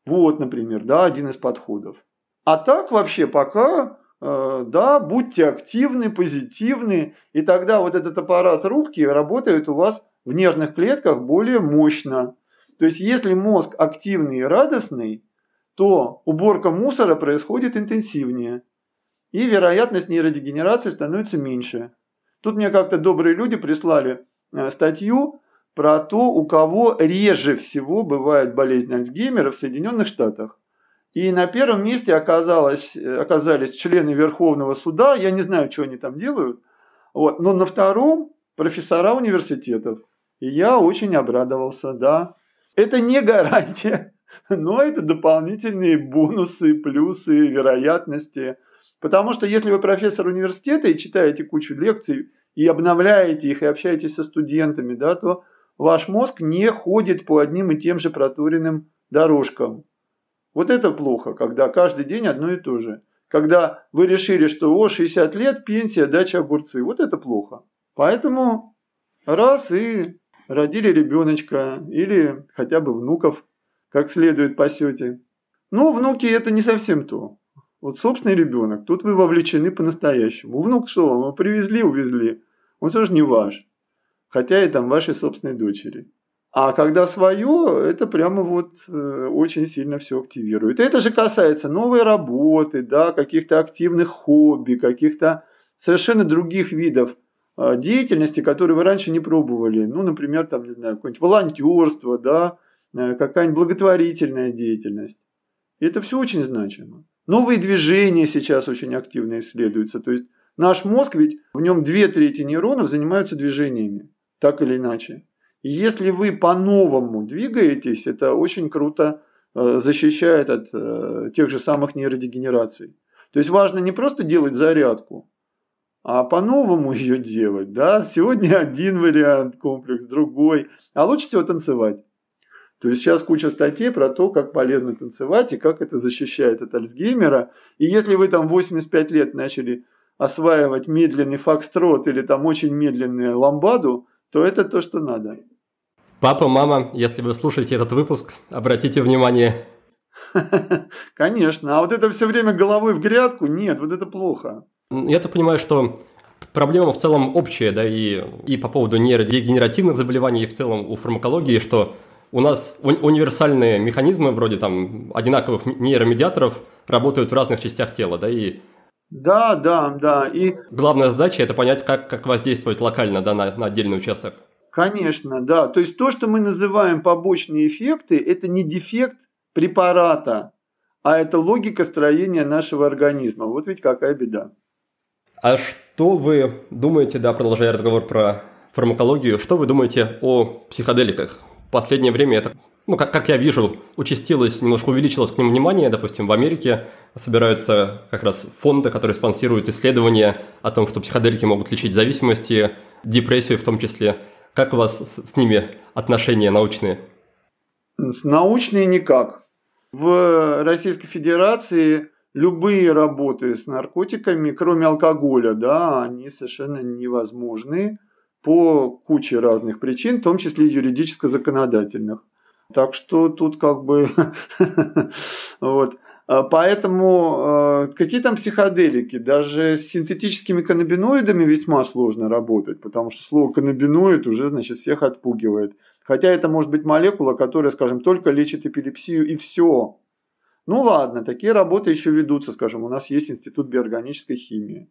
вот, например, да, один из подходов. А так вообще пока, э, да, будьте активны, позитивны, и тогда вот этот аппарат рубки работает у вас в нервных клетках более мощно. То есть, если мозг активный и радостный, то уборка мусора происходит интенсивнее, и вероятность нейродегенерации становится меньше. Тут мне как-то добрые люди прислали э, статью про то, у кого реже всего бывает болезнь Альцгеймера в Соединенных Штатах. И на первом месте оказалось, э, оказались члены Верховного суда, я не знаю, что они там делают, вот, но на втором профессора университетов. И я очень обрадовался, да. Это не гарантия, но это дополнительные бонусы, плюсы, вероятности. Потому что если вы профессор университета и читаете кучу лекций, и обновляете их, и общаетесь со студентами, да, то ваш мозг не ходит по одним и тем же проторенным дорожкам. Вот это плохо, когда каждый день одно и то же. Когда вы решили, что о, 60 лет, пенсия, дача, огурцы. Вот это плохо. Поэтому раз и родили ребеночка или хотя бы внуков, как следует пасете. Но внуки это не совсем то. Вот собственный ребенок, тут вы вовлечены по-настоящему. Внук что, вам привезли, увезли. Он тоже не ваш. Хотя и там вашей собственной дочери. А когда свое, это прямо вот э, очень сильно все активирует. Это же касается новой работы, да, каких-то активных хобби, каких-то совершенно других видов э, деятельности, которые вы раньше не пробовали. Ну, например, там, не знаю, какое-нибудь волонтерство, да, э, какая-нибудь благотворительная деятельность. И это все очень значимо. Новые движения сейчас очень активно исследуются. То есть наш мозг, ведь в нем две трети нейронов занимаются движениями, так или иначе. И если вы по-новому двигаетесь, это очень круто э, защищает от э, тех же самых нейродегенераций. То есть важно не просто делать зарядку, а по-новому ее делать. Да? Сегодня один вариант, комплекс, другой. А лучше всего танцевать. То есть сейчас куча статей про то, как полезно танцевать и как это защищает от Альцгеймера. И если вы там 85 лет начали осваивать медленный фокстрот или там очень медленную ламбаду, то это то, что надо. Папа, мама, если вы слушаете этот выпуск, обратите внимание. Конечно, а вот это все время головой в грядку, нет, вот это плохо. Я-то понимаю, что проблема в целом общая, да, и, и по поводу нейродегенеративных заболеваний, и в целом у фармакологии, что у нас универсальные механизмы, вроде там одинаковых нейромедиаторов, работают в разных частях тела, да, и да, да, да. И... Главная задача – это понять, как, как воздействовать локально да, на, на отдельный участок. Конечно, да. То есть то, что мы называем побочные эффекты, это не дефект препарата, а это логика строения нашего организма. Вот ведь какая беда. А что вы думаете, да, продолжая разговор про фармакологию. Что вы думаете о психоделиках? Последнее время это ну, как, как я вижу, участилось, немножко увеличилось к ним внимание. Допустим, в Америке собираются как раз фонды, которые спонсируют исследования о том, что психоделики могут лечить зависимости, депрессию в том числе. Как у вас с, с ними отношения научные? Научные никак. В Российской Федерации любые работы с наркотиками, кроме алкоголя, да, они совершенно невозможны по куче разных причин, в том числе юридическо-законодательных. Так что тут как бы вот. А поэтому э, какие там психоделики? Даже с синтетическими каннабиноидами весьма сложно работать, потому что слово каннабиноид уже значит, всех отпугивает. Хотя это может быть молекула, которая, скажем, только лечит эпилепсию и все. Ну ладно, такие работы еще ведутся, скажем, у нас есть институт биорганической химии.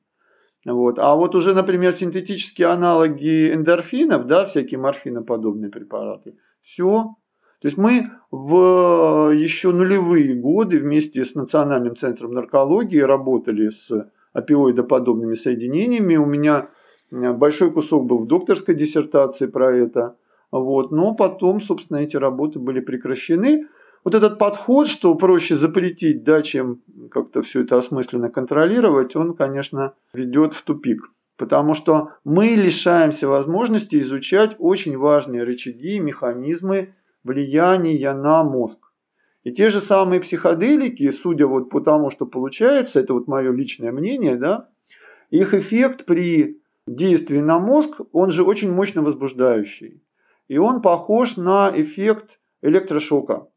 Вот. А вот уже, например, синтетические аналоги эндорфинов, да, всякие морфиноподобные препараты, все, то есть мы в еще нулевые годы вместе с Национальным центром наркологии работали с опиоидоподобными соединениями. У меня э, большой кусок был в докторской диссертации про это. Вот. Но потом, собственно, эти работы были прекращены. Вот этот подход, что проще запретить, да, чем как-то все это осмысленно контролировать, он, конечно, ведет в тупик. Потому что мы лишаемся возможности изучать очень важные рычаги, механизмы влияния на мозг. И те же самые психоделики, судя вот по тому, что получается, это вот мое личное мнение, да, их эффект при действии на мозг, он же очень мощно возбуждающий. И он похож на эффект электрошока.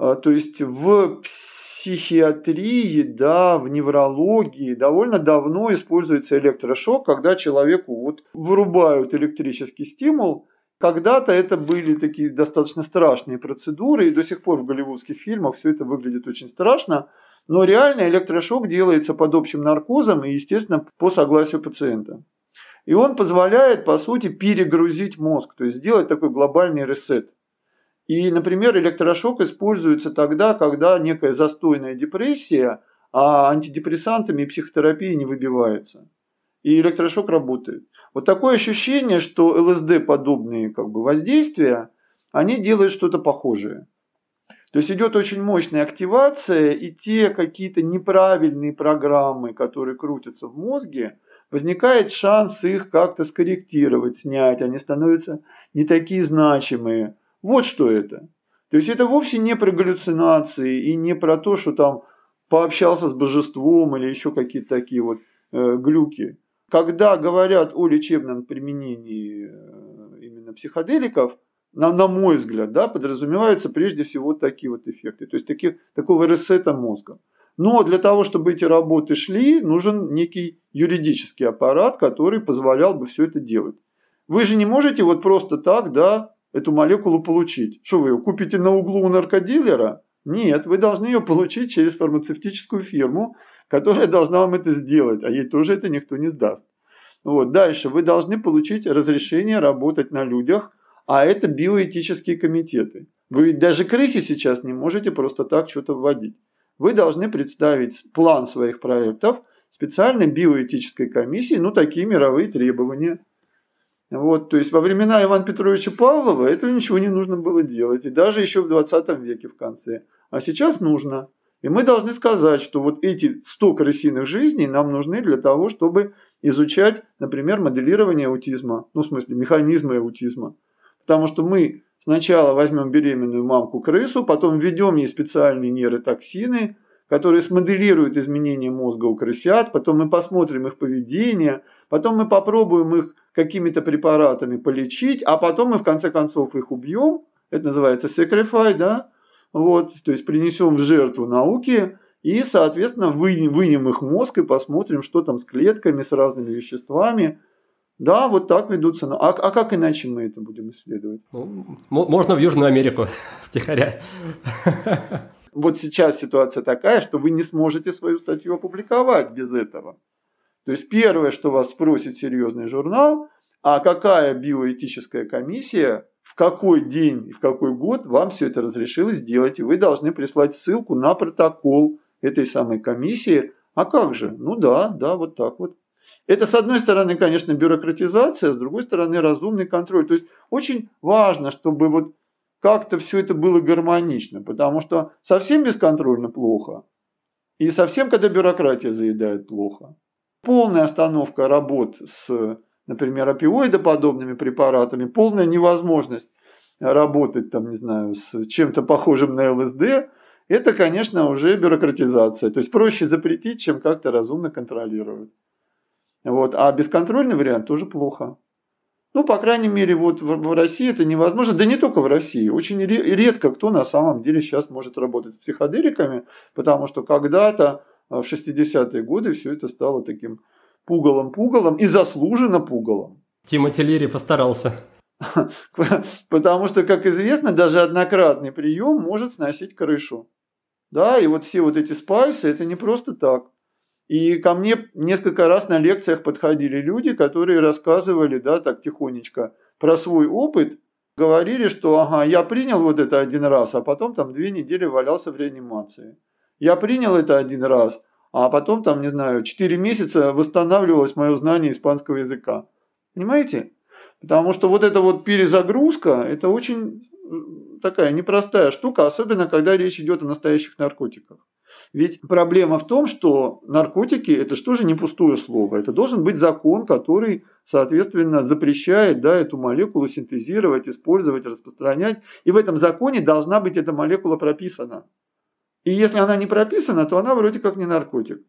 А, то есть в психиатрии, да, в неврологии довольно давно используется электрошок, когда человеку вот вырубают электрический стимул, когда-то это были такие достаточно страшные процедуры, и до сих пор в голливудских фильмах все это выглядит очень страшно. Но реально электрошок делается под общим наркозом и, естественно, по согласию пациента. И он позволяет, по сути, перегрузить мозг, то есть сделать такой глобальный ресет. И, например, электрошок используется тогда, когда некая застойная депрессия, а антидепрессантами и психотерапией не выбивается. И электрошок работает. Вот такое ощущение, что ЛСД-подобные как бы, воздействия, они делают что-то похожее. То есть идет очень мощная активация, и те какие-то неправильные программы, которые крутятся в мозге, возникает шанс их как-то скорректировать, снять, они становятся не такие значимые. Вот что это. То есть это вовсе не про галлюцинации и не про то, что там пообщался с божеством или еще какие-то такие вот э, глюки. Когда говорят о лечебном применении э, именно психоделиков, на, на мой взгляд, да, подразумеваются прежде всего такие вот эффекты, то есть такие, такого ресета мозга. Но для того, чтобы эти работы шли, нужен некий юридический аппарат, который позволял бы все это делать. Вы же не можете вот просто так, да, эту молекулу получить. Что вы ее купите на углу у наркодилера? Нет, вы должны ее получить через фармацевтическую фирму, которая должна вам это сделать, а ей тоже это никто не сдаст. Вот. Дальше вы должны получить разрешение работать на людях, а это биоэтические комитеты. Вы ведь даже крысе сейчас не можете просто так что-то вводить. Вы должны представить план своих проектов специальной биоэтической комиссии, ну такие мировые требования. Вот, то есть во времена Ивана Петровича Павлова этого ничего не нужно было делать, и даже еще в 20 веке в конце. А сейчас нужно. И мы должны сказать, что вот эти 100 крысиных жизней нам нужны для того, чтобы изучать, например, моделирование аутизма, ну, в смысле, механизмы аутизма. Потому что мы сначала возьмем беременную мамку-крысу, потом введем ей специальные нейротоксины, которые смоделируют изменения мозга у крысят, потом мы посмотрим их поведение, потом мы попробуем их какими-то препаратами полечить, а потом мы в конце концов их убьем, это называется sacrifice, да, вот, то есть принесем в жертву науки и, соответственно, вынем, вынем их мозг и посмотрим, что там с клетками, с разными веществами. Да, вот так ведутся. А, а как иначе мы это будем исследовать? Ну, можно в Южную Америку втихаря. Вот сейчас ситуация такая, что вы не сможете свою статью опубликовать без этого. То есть первое, что вас спросит серьезный журнал, а какая биоэтическая комиссия в какой день и в какой год вам все это разрешило сделать, и вы должны прислать ссылку на протокол этой самой комиссии. А как же? Ну да, да, вот так вот. Это, с одной стороны, конечно, бюрократизация, с другой стороны, разумный контроль. То есть очень важно, чтобы вот как-то все это было гармонично, потому что совсем бесконтрольно плохо, и совсем, когда бюрократия заедает плохо. Полная остановка работ с, например, опиоидоподобными препаратами, полная невозможность работать, там, не знаю, с чем-то похожим на ЛСД, это, конечно, уже бюрократизация. То есть проще запретить, чем как-то разумно контролировать. Вот. А бесконтрольный вариант тоже плохо. Ну, по крайней мере, вот в, России это невозможно. Да не только в России. Очень редко кто на самом деле сейчас может работать с психоделиками, потому что когда-то в 60-е годы все это стало таким пугалом-пугалом и заслуженно пугалом. Тимоти Лири постарался. Потому что, как известно, даже однократный прием может сносить крышу. Да, и вот все вот эти спайсы, это не просто так. И ко мне несколько раз на лекциях подходили люди, которые рассказывали, да, так тихонечко, про свой опыт, говорили, что ага, я принял вот это один раз, а потом там две недели валялся в реанимации. Я принял это один раз, а потом там, не знаю, четыре месяца восстанавливалось мое знание испанского языка. Понимаете? Потому что вот эта вот перезагрузка, это очень такая непростая штука, особенно когда речь идет о настоящих наркотиках. Ведь проблема в том, что наркотики – это что же не пустое слово. Это должен быть закон, который, соответственно, запрещает да, эту молекулу синтезировать, использовать, распространять. И в этом законе должна быть эта молекула прописана. И если она не прописана, то она вроде как не наркотик.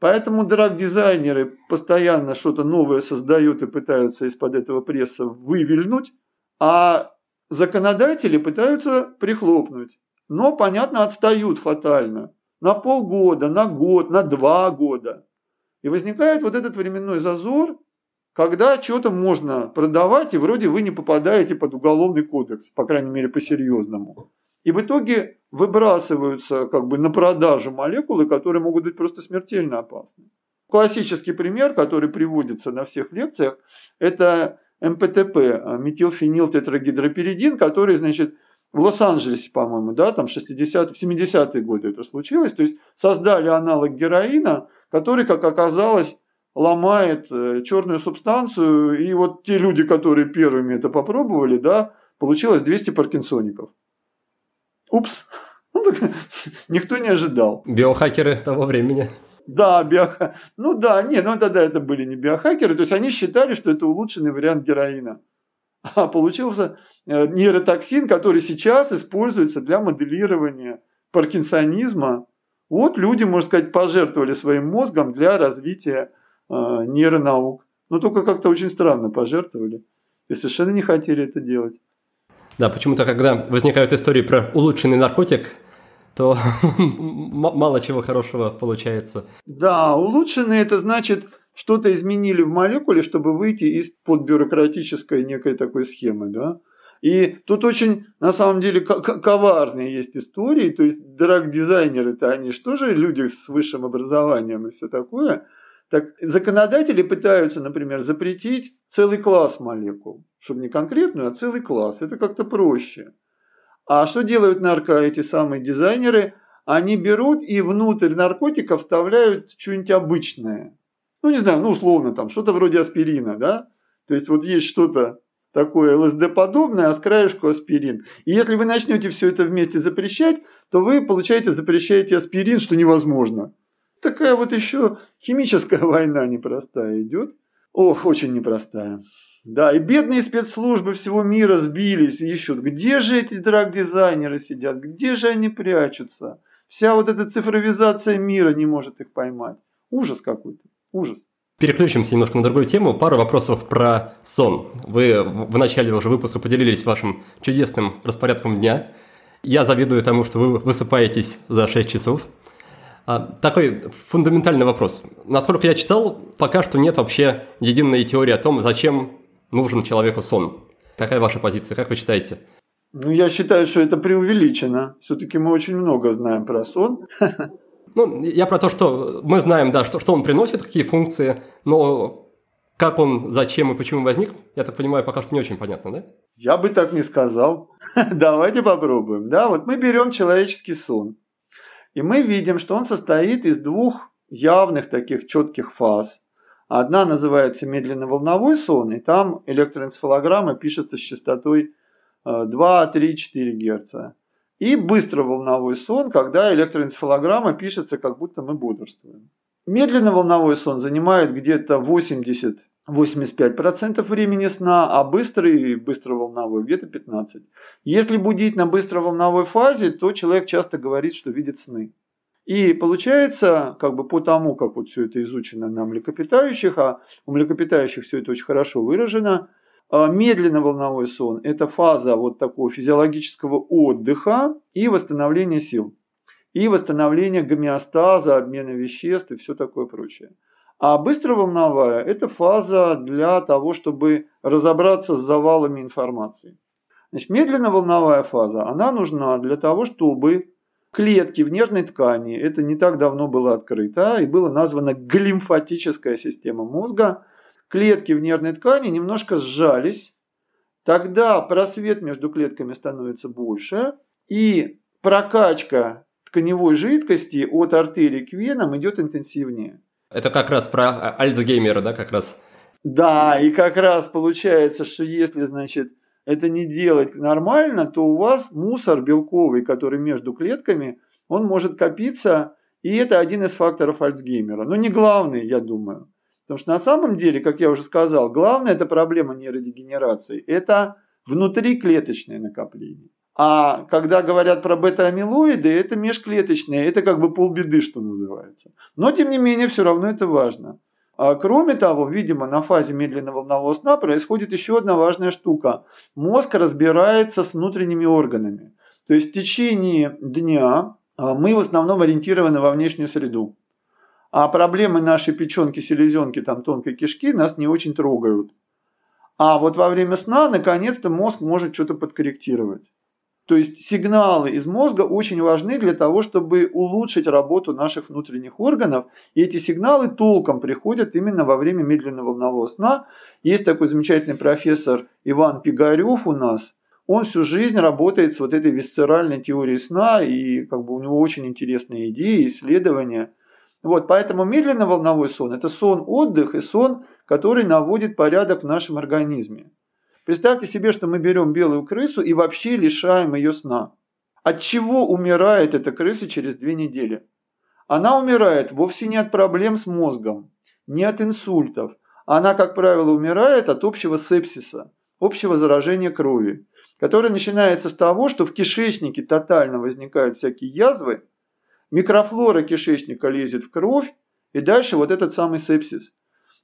Поэтому драг-дизайнеры постоянно что-то новое создают и пытаются из-под этого пресса вывильнуть, а законодатели пытаются прихлопнуть. Но, понятно, отстают фатально на полгода, на год, на два года. И возникает вот этот временной зазор, когда что-то можно продавать, и вроде вы не попадаете под уголовный кодекс, по крайней мере по-серьезному. И в итоге выбрасываются как бы на продажу молекулы, которые могут быть просто смертельно опасны. Классический пример, который приводится на всех лекциях, это МПТП, метилфенилтетрагидроперидин, который, значит, в Лос-Анджелесе, по-моему, да, там 60 70-е годы это случилось. То есть создали аналог героина, который, как оказалось, ломает э, черную субстанцию. И вот те люди, которые первыми это попробовали, да, получилось 200 паркинсоников. Упс. Ну, никто не ожидал. Биохакеры того времени. Да, био... ну да, нет, ну тогда это были не биохакеры, то есть они считали, что это улучшенный вариант героина а получился э, нейротоксин, который сейчас используется для моделирования паркинсонизма. Вот люди, можно сказать, пожертвовали своим мозгом для развития э, нейронаук. Но только как-то очень странно пожертвовали и совершенно не хотели это делать. Да, почему-то, когда возникают истории про улучшенный наркотик, то мало чего хорошего получается. Да, улучшенный это значит что-то изменили в молекуле, чтобы выйти из-под бюрократической некой такой схемы, да. И тут очень, на самом деле, коварные есть истории, то есть драг-дизайнеры-то они что же люди с высшим образованием и все такое. Так законодатели пытаются, например, запретить целый класс молекул, чтобы не конкретную, а целый класс. Это как-то проще. А что делают нарко эти самые дизайнеры? Они берут и внутрь наркотика вставляют что-нибудь обычное ну не знаю, ну условно там что-то вроде аспирина, да, то есть вот есть что-то такое ЛСД-подобное, а с краешку аспирин. И если вы начнете все это вместе запрещать, то вы, получаете, запрещаете аспирин, что невозможно. Такая вот еще химическая война непростая идет. Ох, очень непростая. Да, и бедные спецслужбы всего мира сбились и ищут, где же эти драг-дизайнеры сидят, где же они прячутся. Вся вот эта цифровизация мира не может их поймать. Ужас какой-то. Ужас. Переключимся немножко на другую тему. Пару вопросов про сон. Вы в начале уже выпуска поделились вашим чудесным распорядком дня. Я завидую тому, что вы высыпаетесь за 6 часов. А, такой фундаментальный вопрос. Насколько я читал, пока что нет вообще единой теории о том, зачем нужен человеку сон. Какая ваша позиция? Как вы считаете? Ну, я считаю, что это преувеличено. Все-таки мы очень много знаем про сон. Ну, я про то, что мы знаем, да, что, что он приносит, какие функции, но как он, зачем и почему возник, я так понимаю, пока что не очень понятно, да? Я бы так не сказал. Давайте попробуем. Да, вот мы берем человеческий сон. И мы видим, что он состоит из двух явных таких четких фаз. Одна называется медленно-волновой сон, и там электроэнцефалограмма пишется с частотой 2, 3, 4 Гц. И быстроволновой сон, когда электроэнцефалограмма пишется, как будто мы бодрствуем. Медленно-волновой сон занимает где-то 80 85% времени сна, а быстрый быстроволновой где-то 15%. Если будить на быстроволновой фазе, то человек часто говорит, что видит сны. И получается, как бы по тому, как вот все это изучено на млекопитающих, а у млекопитающих все это очень хорошо выражено, а, медленно волновой сон – это фаза вот такого физиологического отдыха и восстановления сил. И восстановления гомеостаза, обмена веществ и все такое прочее. А быстроволновая – это фаза для того, чтобы разобраться с завалами информации. Значит, медленно-волновая фаза, она нужна для того, чтобы клетки в нервной ткани, это не так давно было открыто, и было названо глимфатическая система мозга. Клетки в нервной ткани немножко сжались, тогда просвет между клетками становится больше, и прокачка тканевой жидкости от артерии к венам идет интенсивнее. Это как раз про Альцгеймера, да, как раз? Да, и как раз получается, что если, значит, это не делать нормально, то у вас мусор белковый, который между клетками, он может копиться, и это один из факторов Альцгеймера. Но не главный, я думаю. Потому что на самом деле, как я уже сказал, главная это проблема нейродегенерации. Это внутриклеточное накопление. А когда говорят про бета-амилоиды, это межклеточные, это как бы полбеды, что называется. Но, тем не менее, все равно это важно. А кроме того, видимо, на фазе медленного волнового сна происходит еще одна важная штука. Мозг разбирается с внутренними органами. То есть в течение дня а, мы в основном ориентированы во внешнюю среду. А проблемы нашей печенки, селезенки, там, тонкой кишки нас не очень трогают. А вот во время сна, наконец-то, мозг может что-то подкорректировать. То есть сигналы из мозга очень важны для того, чтобы улучшить работу наших внутренних органов. И эти сигналы толком приходят именно во время медленного волнового сна. Есть такой замечательный профессор Иван Пигарев у нас. Он всю жизнь работает с вот этой висцеральной теорией сна, и как бы у него очень интересные идеи, исследования. Вот, поэтому медленно волновой сон – это сон отдых и сон, который наводит порядок в нашем организме. Представьте себе, что мы берем белую крысу и вообще лишаем ее сна. От чего умирает эта крыса через две недели? Она умирает вовсе не от проблем с мозгом, не от инсультов. Она, как правило, умирает от общего сепсиса, общего заражения крови, которое начинается с того, что в кишечнике тотально возникают всякие язвы, микрофлора кишечника лезет в кровь, и дальше вот этот самый сепсис.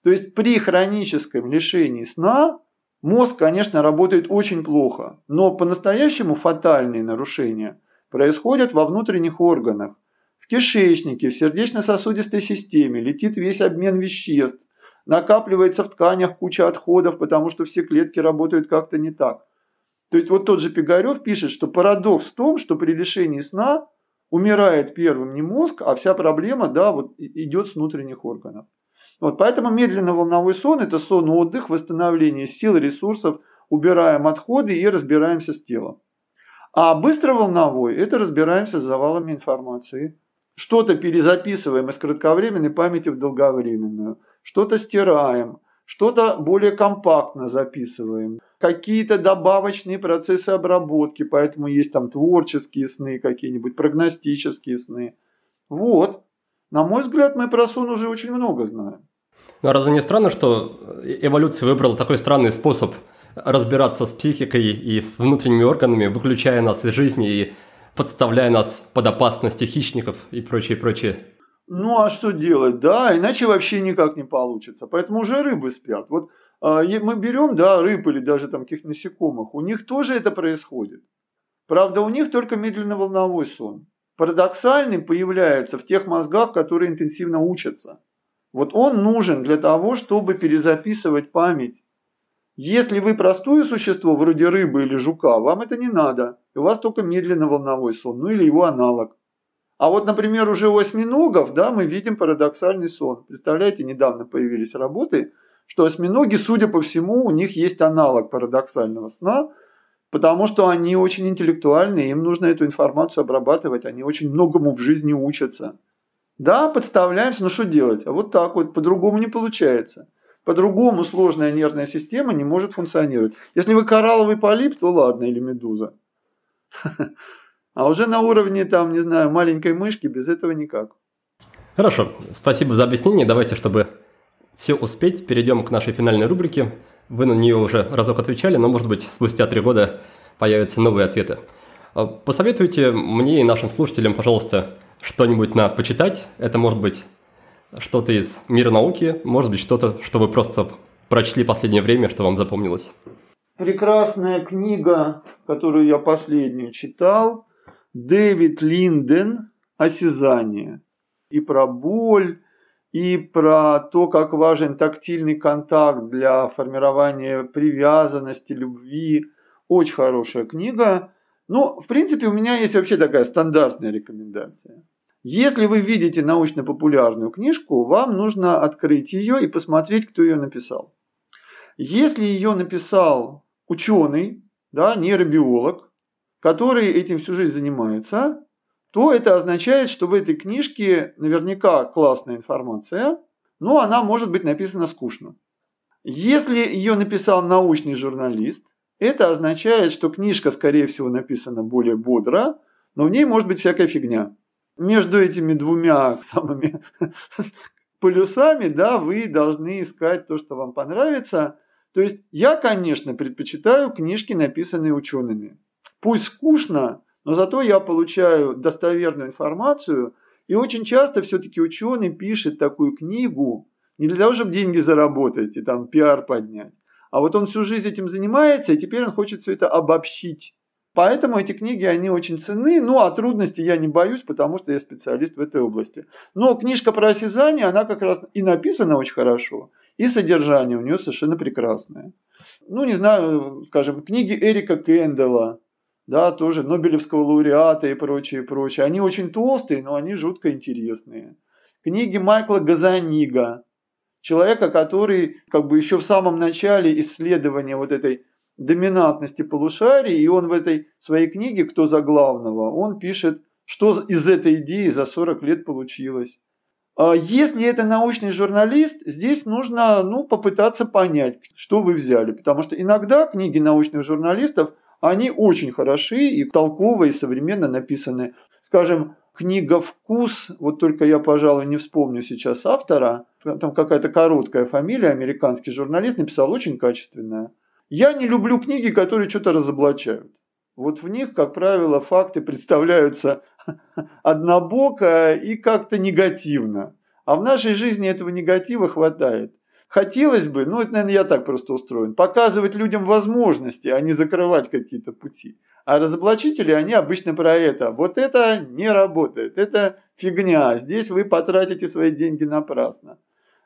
То есть при хроническом лишении сна Мозг, конечно, работает очень плохо, но по-настоящему фатальные нарушения происходят во внутренних органах. В кишечнике, в сердечно-сосудистой системе летит весь обмен веществ, накапливается в тканях куча отходов, потому что все клетки работают как-то не так. То есть вот тот же Пигарев пишет, что парадокс в том, что при лишении сна умирает первым не мозг, а вся проблема да, вот идет с внутренних органов. Вот, поэтому медленно-волновой сон – это сон отдых, восстановление сил, ресурсов, убираем отходы и разбираемся с телом. А быстроволновой – это разбираемся с завалами информации. Что-то перезаписываем из кратковременной памяти в долговременную, что-то стираем, что-то более компактно записываем, какие-то добавочные процессы обработки, поэтому есть там творческие сны какие-нибудь, прогностические сны. Вот, на мой взгляд, мы про сон уже очень много знаем. Ну, разве не странно, что эволюция выбрала такой странный способ разбираться с психикой и с внутренними органами, выключая нас из жизни и подставляя нас под опасности хищников и прочее, прочее? Ну, а что делать, да, иначе вообще никак не получится. Поэтому уже рыбы спят. Вот э, мы берем, да, рыб или даже там каких-то насекомых, у них тоже это происходит. Правда, у них только медленно-волновой сон парадоксальный появляется в тех мозгах, которые интенсивно учатся. Вот он нужен для того, чтобы перезаписывать память. Если вы простое существо, вроде рыбы или жука, вам это не надо. И у вас только медленно-волновой сон, ну или его аналог. А вот, например, уже у осьминогов, да, мы видим парадоксальный сон. Представляете, недавно появились работы, что осьминоги, судя по всему, у них есть аналог парадоксального сна – потому что они очень интеллектуальные, им нужно эту информацию обрабатывать, они очень многому в жизни учатся. Да, подставляемся, но что делать? А вот так вот, по-другому не получается. По-другому сложная нервная система не может функционировать. Если вы коралловый полип, то ладно, или медуза. А уже на уровне, там, не знаю, маленькой мышки без этого никак. Хорошо, спасибо за объяснение. Давайте, чтобы все успеть, перейдем к нашей финальной рубрике. Вы на нее уже разок отвечали, но, может быть, спустя три года появятся новые ответы. Посоветуйте мне и нашим слушателям, пожалуйста, что-нибудь на почитать. Это может быть что-то из мира науки, может быть что-то, что вы просто прочли последнее время, что вам запомнилось. Прекрасная книга, которую я последнюю читал, Дэвид Линден «Осязание». И про боль, и про то, как важен тактильный контакт для формирования привязанности, любви. Очень хорошая книга. Ну, в принципе, у меня есть вообще такая стандартная рекомендация. Если вы видите научно-популярную книжку, вам нужно открыть ее и посмотреть, кто ее написал. Если ее написал ученый, да, нейробиолог, который этим всю жизнь занимается, то это означает, что в этой книжке наверняка классная информация, но она может быть написана скучно. Если ее написал научный журналист, это означает, что книжка, скорее всего, написана более бодро, но в ней может быть всякая фигня между этими двумя самыми полюсами, да, вы должны искать то, что вам понравится. То есть я, конечно, предпочитаю книжки, написанные учеными. Пусть скучно, но зато я получаю достоверную информацию. И очень часто все-таки ученый пишет такую книгу не для того, чтобы деньги заработать и там пиар поднять. А вот он всю жизнь этим занимается, и теперь он хочет все это обобщить Поэтому эти книги, они очень ценны. Ну, а трудностей я не боюсь, потому что я специалист в этой области. Но книжка про осязание, она как раз и написана очень хорошо, и содержание у нее совершенно прекрасное. Ну, не знаю, скажем, книги Эрика Кендалла, да, тоже Нобелевского лауреата и прочее, прочее. Они очень толстые, но они жутко интересные. Книги Майкла Газанига, человека, который как бы еще в самом начале исследования вот этой доминантности полушарий, и он в этой своей книге «Кто за главного?» он пишет, что из этой идеи за 40 лет получилось. А если это научный журналист, здесь нужно ну, попытаться понять, что вы взяли. Потому что иногда книги научных журналистов, они очень хороши и толковые, и современно написаны. Скажем, книга «Вкус», вот только я, пожалуй, не вспомню сейчас автора, там какая-то короткая фамилия, американский журналист написал очень качественная. Я не люблю книги, которые что-то разоблачают. Вот в них, как правило, факты представляются однобоко и как-то негативно. А в нашей жизни этого негатива хватает. Хотелось бы, ну это, наверное, я так просто устроен, показывать людям возможности, а не закрывать какие-то пути. А разоблачители, они обычно про это. Вот это не работает, это фигня, здесь вы потратите свои деньги напрасно.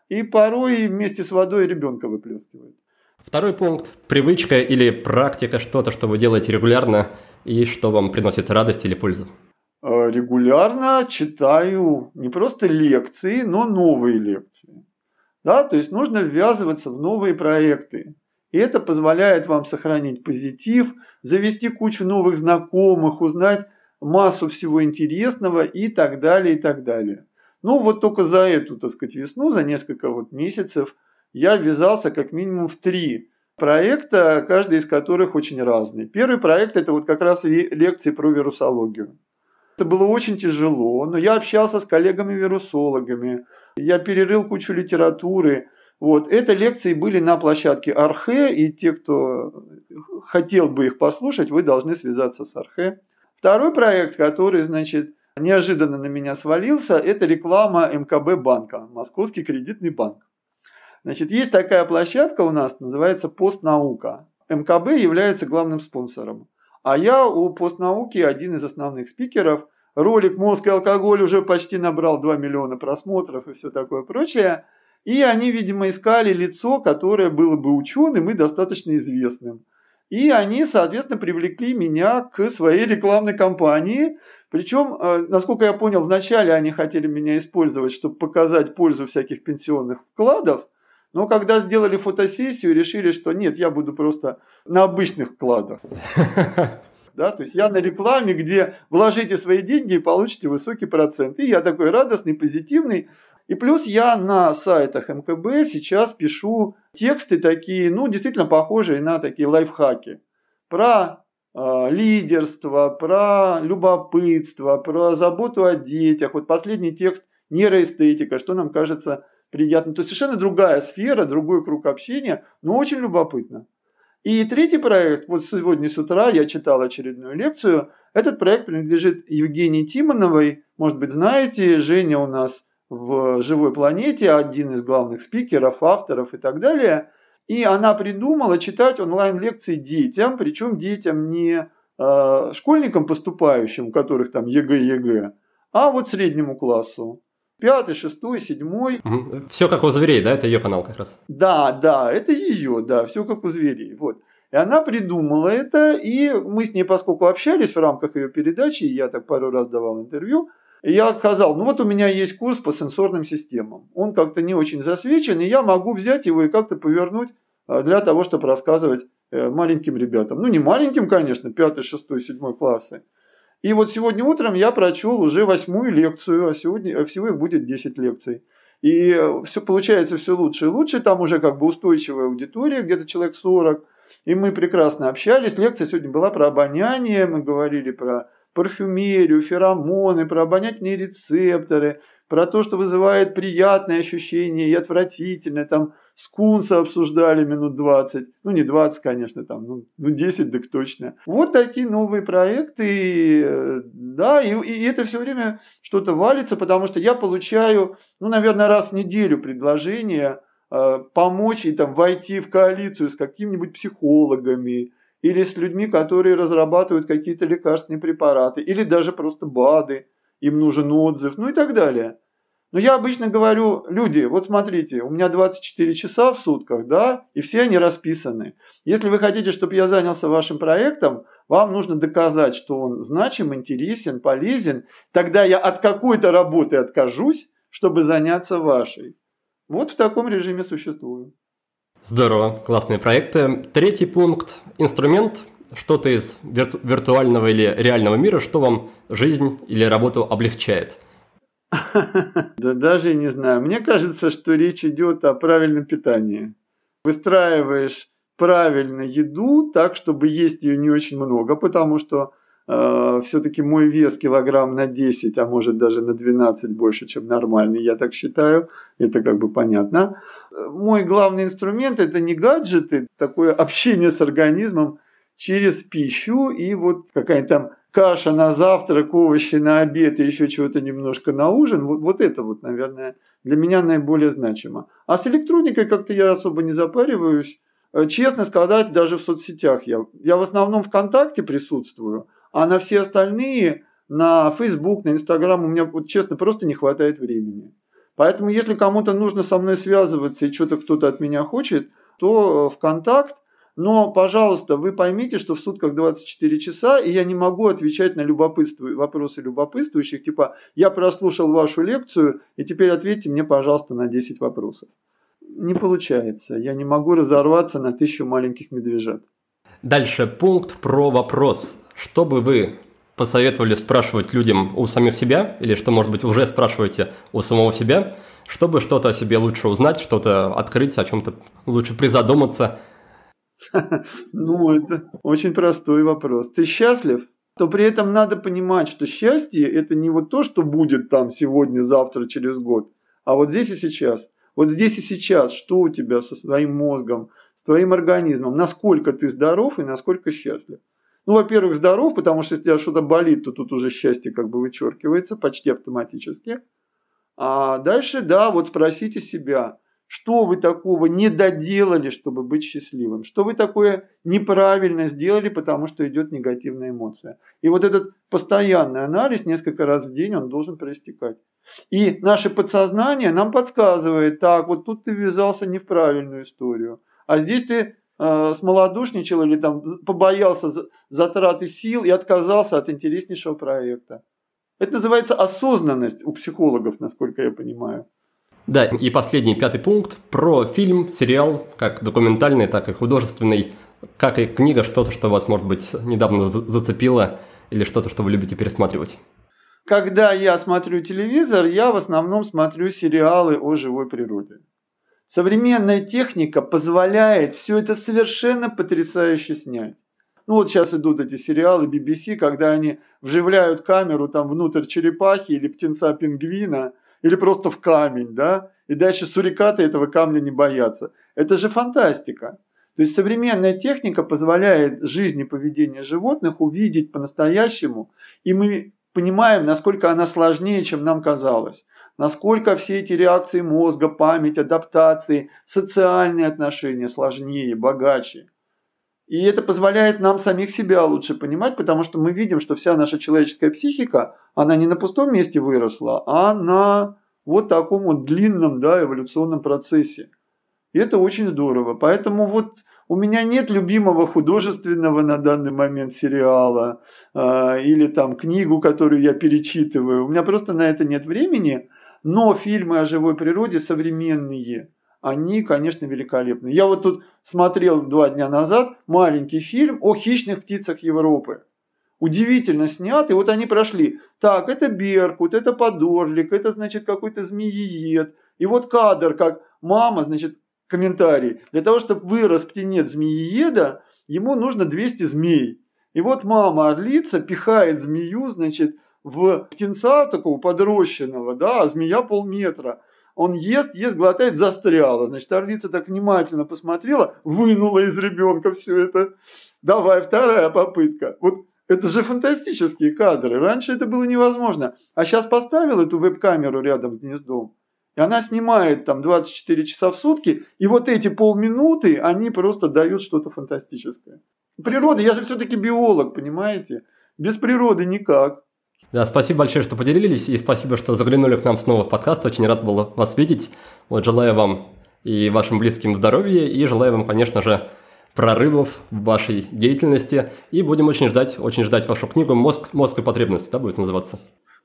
И порой вместе с водой ребенка выплескивают. Второй пункт – привычка или практика, что-то, что вы делаете регулярно и что вам приносит радость или пользу. Э, регулярно читаю не просто лекции, но новые лекции. Да, то есть нужно ввязываться в новые проекты. И это позволяет вам сохранить позитив, завести кучу новых знакомых, узнать массу всего интересного и так далее, и так далее. Ну вот только за эту, так сказать, весну, за несколько вот месяцев – я ввязался как минимум в три проекта, каждый из которых очень разный. Первый проект это вот как раз лекции про вирусологию. Это было очень тяжело, но я общался с коллегами-вирусологами, я перерыл кучу литературы. Вот. Это лекции были на площадке Архе, и те, кто хотел бы их послушать, вы должны связаться с Архе. Второй проект, который, значит, неожиданно на меня свалился, это реклама МКБ банка, Московский кредитный банк. Значит, есть такая площадка у нас, называется «Постнаука». МКБ является главным спонсором. А я у «Постнауки» один из основных спикеров. Ролик «Мозг и алкоголь» уже почти набрал 2 миллиона просмотров и все такое прочее. И они, видимо, искали лицо, которое было бы ученым и достаточно известным. И они, соответственно, привлекли меня к своей рекламной кампании. Причем, э, насколько я понял, вначале они хотели меня использовать, чтобы показать пользу всяких пенсионных вкладов – но когда сделали фотосессию, решили, что нет, я буду просто на обычных вкладах. Да? То есть я на рекламе, где вложите свои деньги и получите высокий процент. И я такой радостный, позитивный. И плюс я на сайтах МКБ сейчас пишу тексты такие, ну, действительно похожие на такие лайфхаки. Про э, лидерство, про любопытство, про заботу о детях. Вот последний текст нейроэстетика, что нам кажется приятным. То есть совершенно другая сфера, другой круг общения, но очень любопытно. И третий проект, вот сегодня с утра я читал очередную лекцию, этот проект принадлежит Евгении Тимоновой, может быть знаете, Женя у нас в «Живой планете», один из главных спикеров, авторов и так далее. И она придумала читать онлайн-лекции детям, причем детям не э, школьникам поступающим, у которых там ЕГЭ, ЕГЭ, а вот среднему классу пятый, шестой, седьмой. Все как у зверей, да? Это ее канал как раз. Да, да, это ее, да, все как у зверей. Вот. И она придумала это, и мы с ней, поскольку общались в рамках ее передачи, я так пару раз давал интервью, и я сказал, ну вот у меня есть курс по сенсорным системам. Он как-то не очень засвечен, и я могу взять его и как-то повернуть а, для того, чтобы рассказывать э, маленьким ребятам. Ну, не маленьким, конечно, пятый, шестой, седьмой классы, и вот сегодня утром я прочел уже восьмую лекцию, а сегодня а всего их будет 10 лекций. И э, все получается все лучше и лучше. Там уже как бы устойчивая аудитория, где-то человек 40. И мы прекрасно общались. Лекция сегодня была про обоняние. Мы говорили про парфюмерию, феромоны, про обонятельные рецепторы, про то, что вызывает приятные ощущения и отвратительное. Там Скунса обсуждали минут 20. Ну, не 20, конечно, там, ну, ну 10 так точно. Вот такие новые проекты. Э, да, и, и это все время что-то валится, потому что я получаю, ну, наверное, раз в неделю предложение э, помочь и там войти в коалицию с какими-нибудь психологами, или с людьми, которые разрабатывают какие-то лекарственные препараты, или даже просто БАДы, им нужен отзыв, ну и так далее. Но я обычно говорю, люди, вот смотрите, у меня 24 часа в сутках, да, и все они расписаны. Если вы хотите, чтобы я занялся вашим проектом, вам нужно доказать, что он значим, интересен, полезен. Тогда я от какой-то работы откажусь, чтобы заняться вашей. Вот в таком режиме существую. Здорово, классные проекты. Третий пункт – инструмент, что-то из вирту- виртуального или реального мира, что вам жизнь или работу облегчает – Да даже не знаю. Мне кажется, что речь идет о правильном питании. Выстраиваешь правильно еду так, чтобы есть ее не очень много, потому что э, все-таки мой вес килограмм на 10, а может даже на 12 больше, чем нормальный, я так считаю. Это как бы понятно. Мой главный инструмент это не гаджеты, такое общение с организмом через пищу и вот какая-то там каша на завтрак, овощи на обед и еще чего-то немножко на ужин, вот, вот это вот, наверное, для меня наиболее значимо. А с электроникой как-то я особо не запариваюсь. Э, честно сказать, даже в соцсетях я, я в основном ВКонтакте присутствую, а на все остальные, на Facebook, на Instagram у меня, вот честно, просто не хватает времени. Поэтому, если кому-то нужно со мной связываться и что-то кто-то от меня хочет, то э, ВКонтакт но, пожалуйста, вы поймите, что в сутках 24 часа, и я не могу отвечать на любопытству, вопросы любопытствующих, типа «я прослушал вашу лекцию, и теперь ответьте мне, пожалуйста, на 10 вопросов». Не получается. Я не могу разорваться на тысячу маленьких медвежат. Дальше пункт про вопрос. Что бы вы посоветовали спрашивать людям у самих себя, или что, может быть, уже спрашиваете у самого себя, чтобы что-то о себе лучше узнать, что-то открыть, о чем-то лучше призадуматься – Ну, это очень простой вопрос. Ты счастлив? То при этом надо понимать, что счастье – это не вот то, что будет там сегодня, завтра, через год, а вот здесь и сейчас. Вот здесь и сейчас, что у тебя со своим мозгом, с твоим организмом, насколько ты здоров и насколько счастлив. Ну, во-первых, здоров, потому что если у тебя что-то болит, то тут уже счастье как бы вычеркивается почти автоматически. А дальше, да, вот спросите себя – что вы такого не доделали, чтобы быть счастливым? Что вы такое неправильно сделали, потому что идет негативная эмоция? И вот этот постоянный анализ несколько раз в день, он должен проистекать. И наше подсознание нам подсказывает, так, вот тут ты ввязался не в правильную историю, а здесь ты э, смолодушничал или там побоялся затраты сил и отказался от интереснейшего проекта. Это называется осознанность у психологов, насколько я понимаю. Да, и последний, пятый пункт про фильм, сериал, как документальный, так и художественный. как и книга, что-то, что вас, может быть, недавно зацепило, или что-то, что вы любите пересматривать? Когда я смотрю телевизор, я в основном смотрю сериалы о живой природе. Современная техника позволяет все это совершенно потрясающе снять. Ну вот сейчас идут эти сериалы BBC, когда они вживляют камеру там внутрь черепахи или птенца-пингвина, или просто в камень, да, и дальше сурикаты этого камня не боятся. Это же фантастика. То есть современная техника позволяет жизни и поведение животных увидеть по-настоящему, и мы понимаем, насколько она сложнее, чем нам казалось. Насколько все эти реакции мозга, память, адаптации, социальные отношения сложнее, богаче. И это позволяет нам самих себя лучше понимать, потому что мы видим, что вся наша человеческая психика, она не на пустом месте выросла, а на вот таком вот длинном да, эволюционном процессе. И это очень здорово. Поэтому вот у меня нет любимого художественного на данный момент сериала э, или там книгу, которую я перечитываю. У меня просто на это нет времени. Но фильмы о живой природе современные, они, конечно, великолепны. Я вот тут смотрел два дня назад маленький фильм о хищных птицах Европы. Удивительно снят, и вот они прошли. Так, это беркут, это подорлик, это, значит, какой-то змеиед. И вот кадр, как мама, значит, комментарий. Для того, чтобы вырос птенец змеиеда, ему нужно 200 змей. И вот мама орлица пихает змею, значит, в птенца такого подрощенного, да, а змея полметра. Он ест, ест, глотает, застряла. Значит, орлица так внимательно посмотрела, вынула из ребенка все это. Давай, вторая попытка. Вот это же фантастические кадры. Раньше это было невозможно. А сейчас поставил эту веб-камеру рядом с гнездом, и она снимает там 24 часа в сутки, и вот эти полминуты, они просто дают что-то фантастическое. Природа, я же все-таки биолог, понимаете? Без природы никак. Да, спасибо большое, что поделились, и спасибо, что заглянули к нам снова в подкаст. Очень рад был вас видеть. Вот желаю вам и вашим близким здоровья, и желаю вам, конечно же, прорывов в вашей деятельности. И будем очень ждать, очень ждать вашу книгу «Мозг, мозг и потребности», да, будет называться?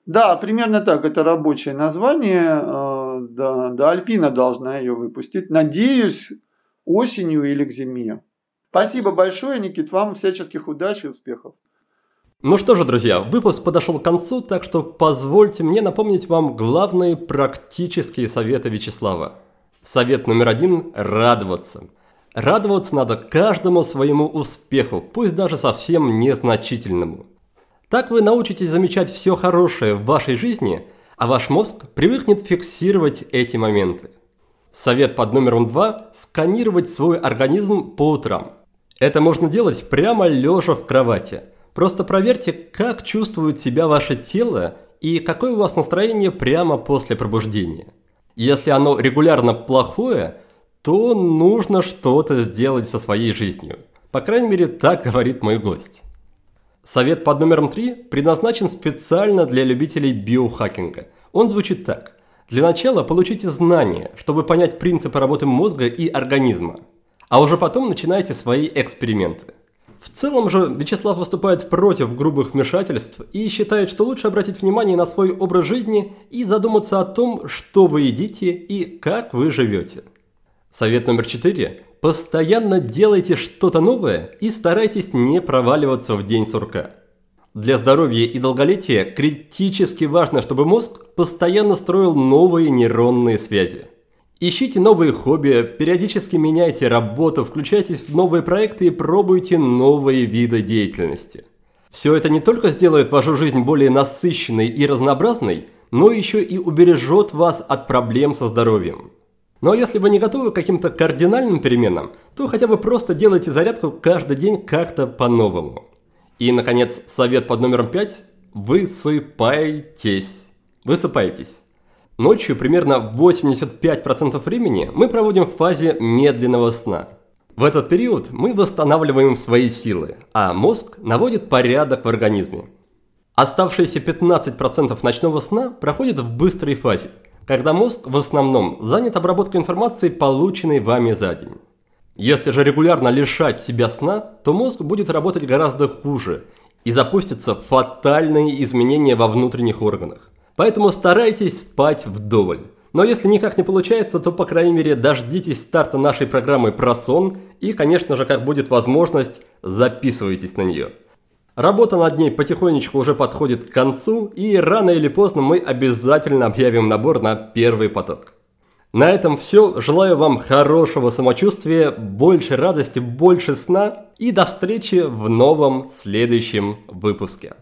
Да, примерно так. Это рабочее название. Э, да, да, Альпина должна ее выпустить. Надеюсь, осенью или к зиме. Спасибо большое, Никит. Вам всяческих удач и успехов. Ну что же, друзья, выпуск подошел к концу, так что позвольте мне напомнить вам главные практические советы Вячеслава. Совет номер один – радоваться. Радоваться надо каждому своему успеху, пусть даже совсем незначительному. Так вы научитесь замечать все хорошее в вашей жизни, а ваш мозг привыкнет фиксировать эти моменты. Совет под номером два – сканировать свой организм по утрам. Это можно делать прямо лежа в кровати. Просто проверьте, как чувствует себя ваше тело и какое у вас настроение прямо после пробуждения. Если оно регулярно плохое, то нужно что-то сделать со своей жизнью. По крайней мере, так говорит мой гость. Совет под номером 3 предназначен специально для любителей биохакинга. Он звучит так. Для начала получите знания, чтобы понять принципы работы мозга и организма. А уже потом начинайте свои эксперименты. В целом же Вячеслав выступает против грубых вмешательств и считает, что лучше обратить внимание на свой образ жизни и задуматься о том, что вы едите и как вы живете. Совет номер 4 Постоянно делайте что-то новое и старайтесь не проваливаться в день сурка. Для здоровья и долголетия критически важно, чтобы мозг постоянно строил новые нейронные связи. Ищите новые хобби, периодически меняйте работу, включайтесь в новые проекты и пробуйте новые виды деятельности. Все это не только сделает вашу жизнь более насыщенной и разнообразной, но еще и убережет вас от проблем со здоровьем. Но если вы не готовы к каким-то кардинальным переменам, то хотя бы просто делайте зарядку каждый день как-то по-новому. И, наконец, совет под номером 5 – высыпайтесь. Высыпайтесь. Ночью примерно 85% времени мы проводим в фазе медленного сна. В этот период мы восстанавливаем свои силы, а мозг наводит порядок в организме. Оставшиеся 15% ночного сна проходят в быстрой фазе – когда мозг в основном занят обработкой информации, полученной вами за день. Если же регулярно лишать себя сна, то мозг будет работать гораздо хуже и запустятся фатальные изменения во внутренних органах. Поэтому старайтесь спать вдоволь. Но если никак не получается, то, по крайней мере, дождитесь старта нашей программы про сон и, конечно же, как будет возможность, записывайтесь на нее. Работа над ней потихонечку уже подходит к концу, и рано или поздно мы обязательно объявим набор на первый поток. На этом все. Желаю вам хорошего самочувствия, больше радости, больше сна и до встречи в новом следующем выпуске.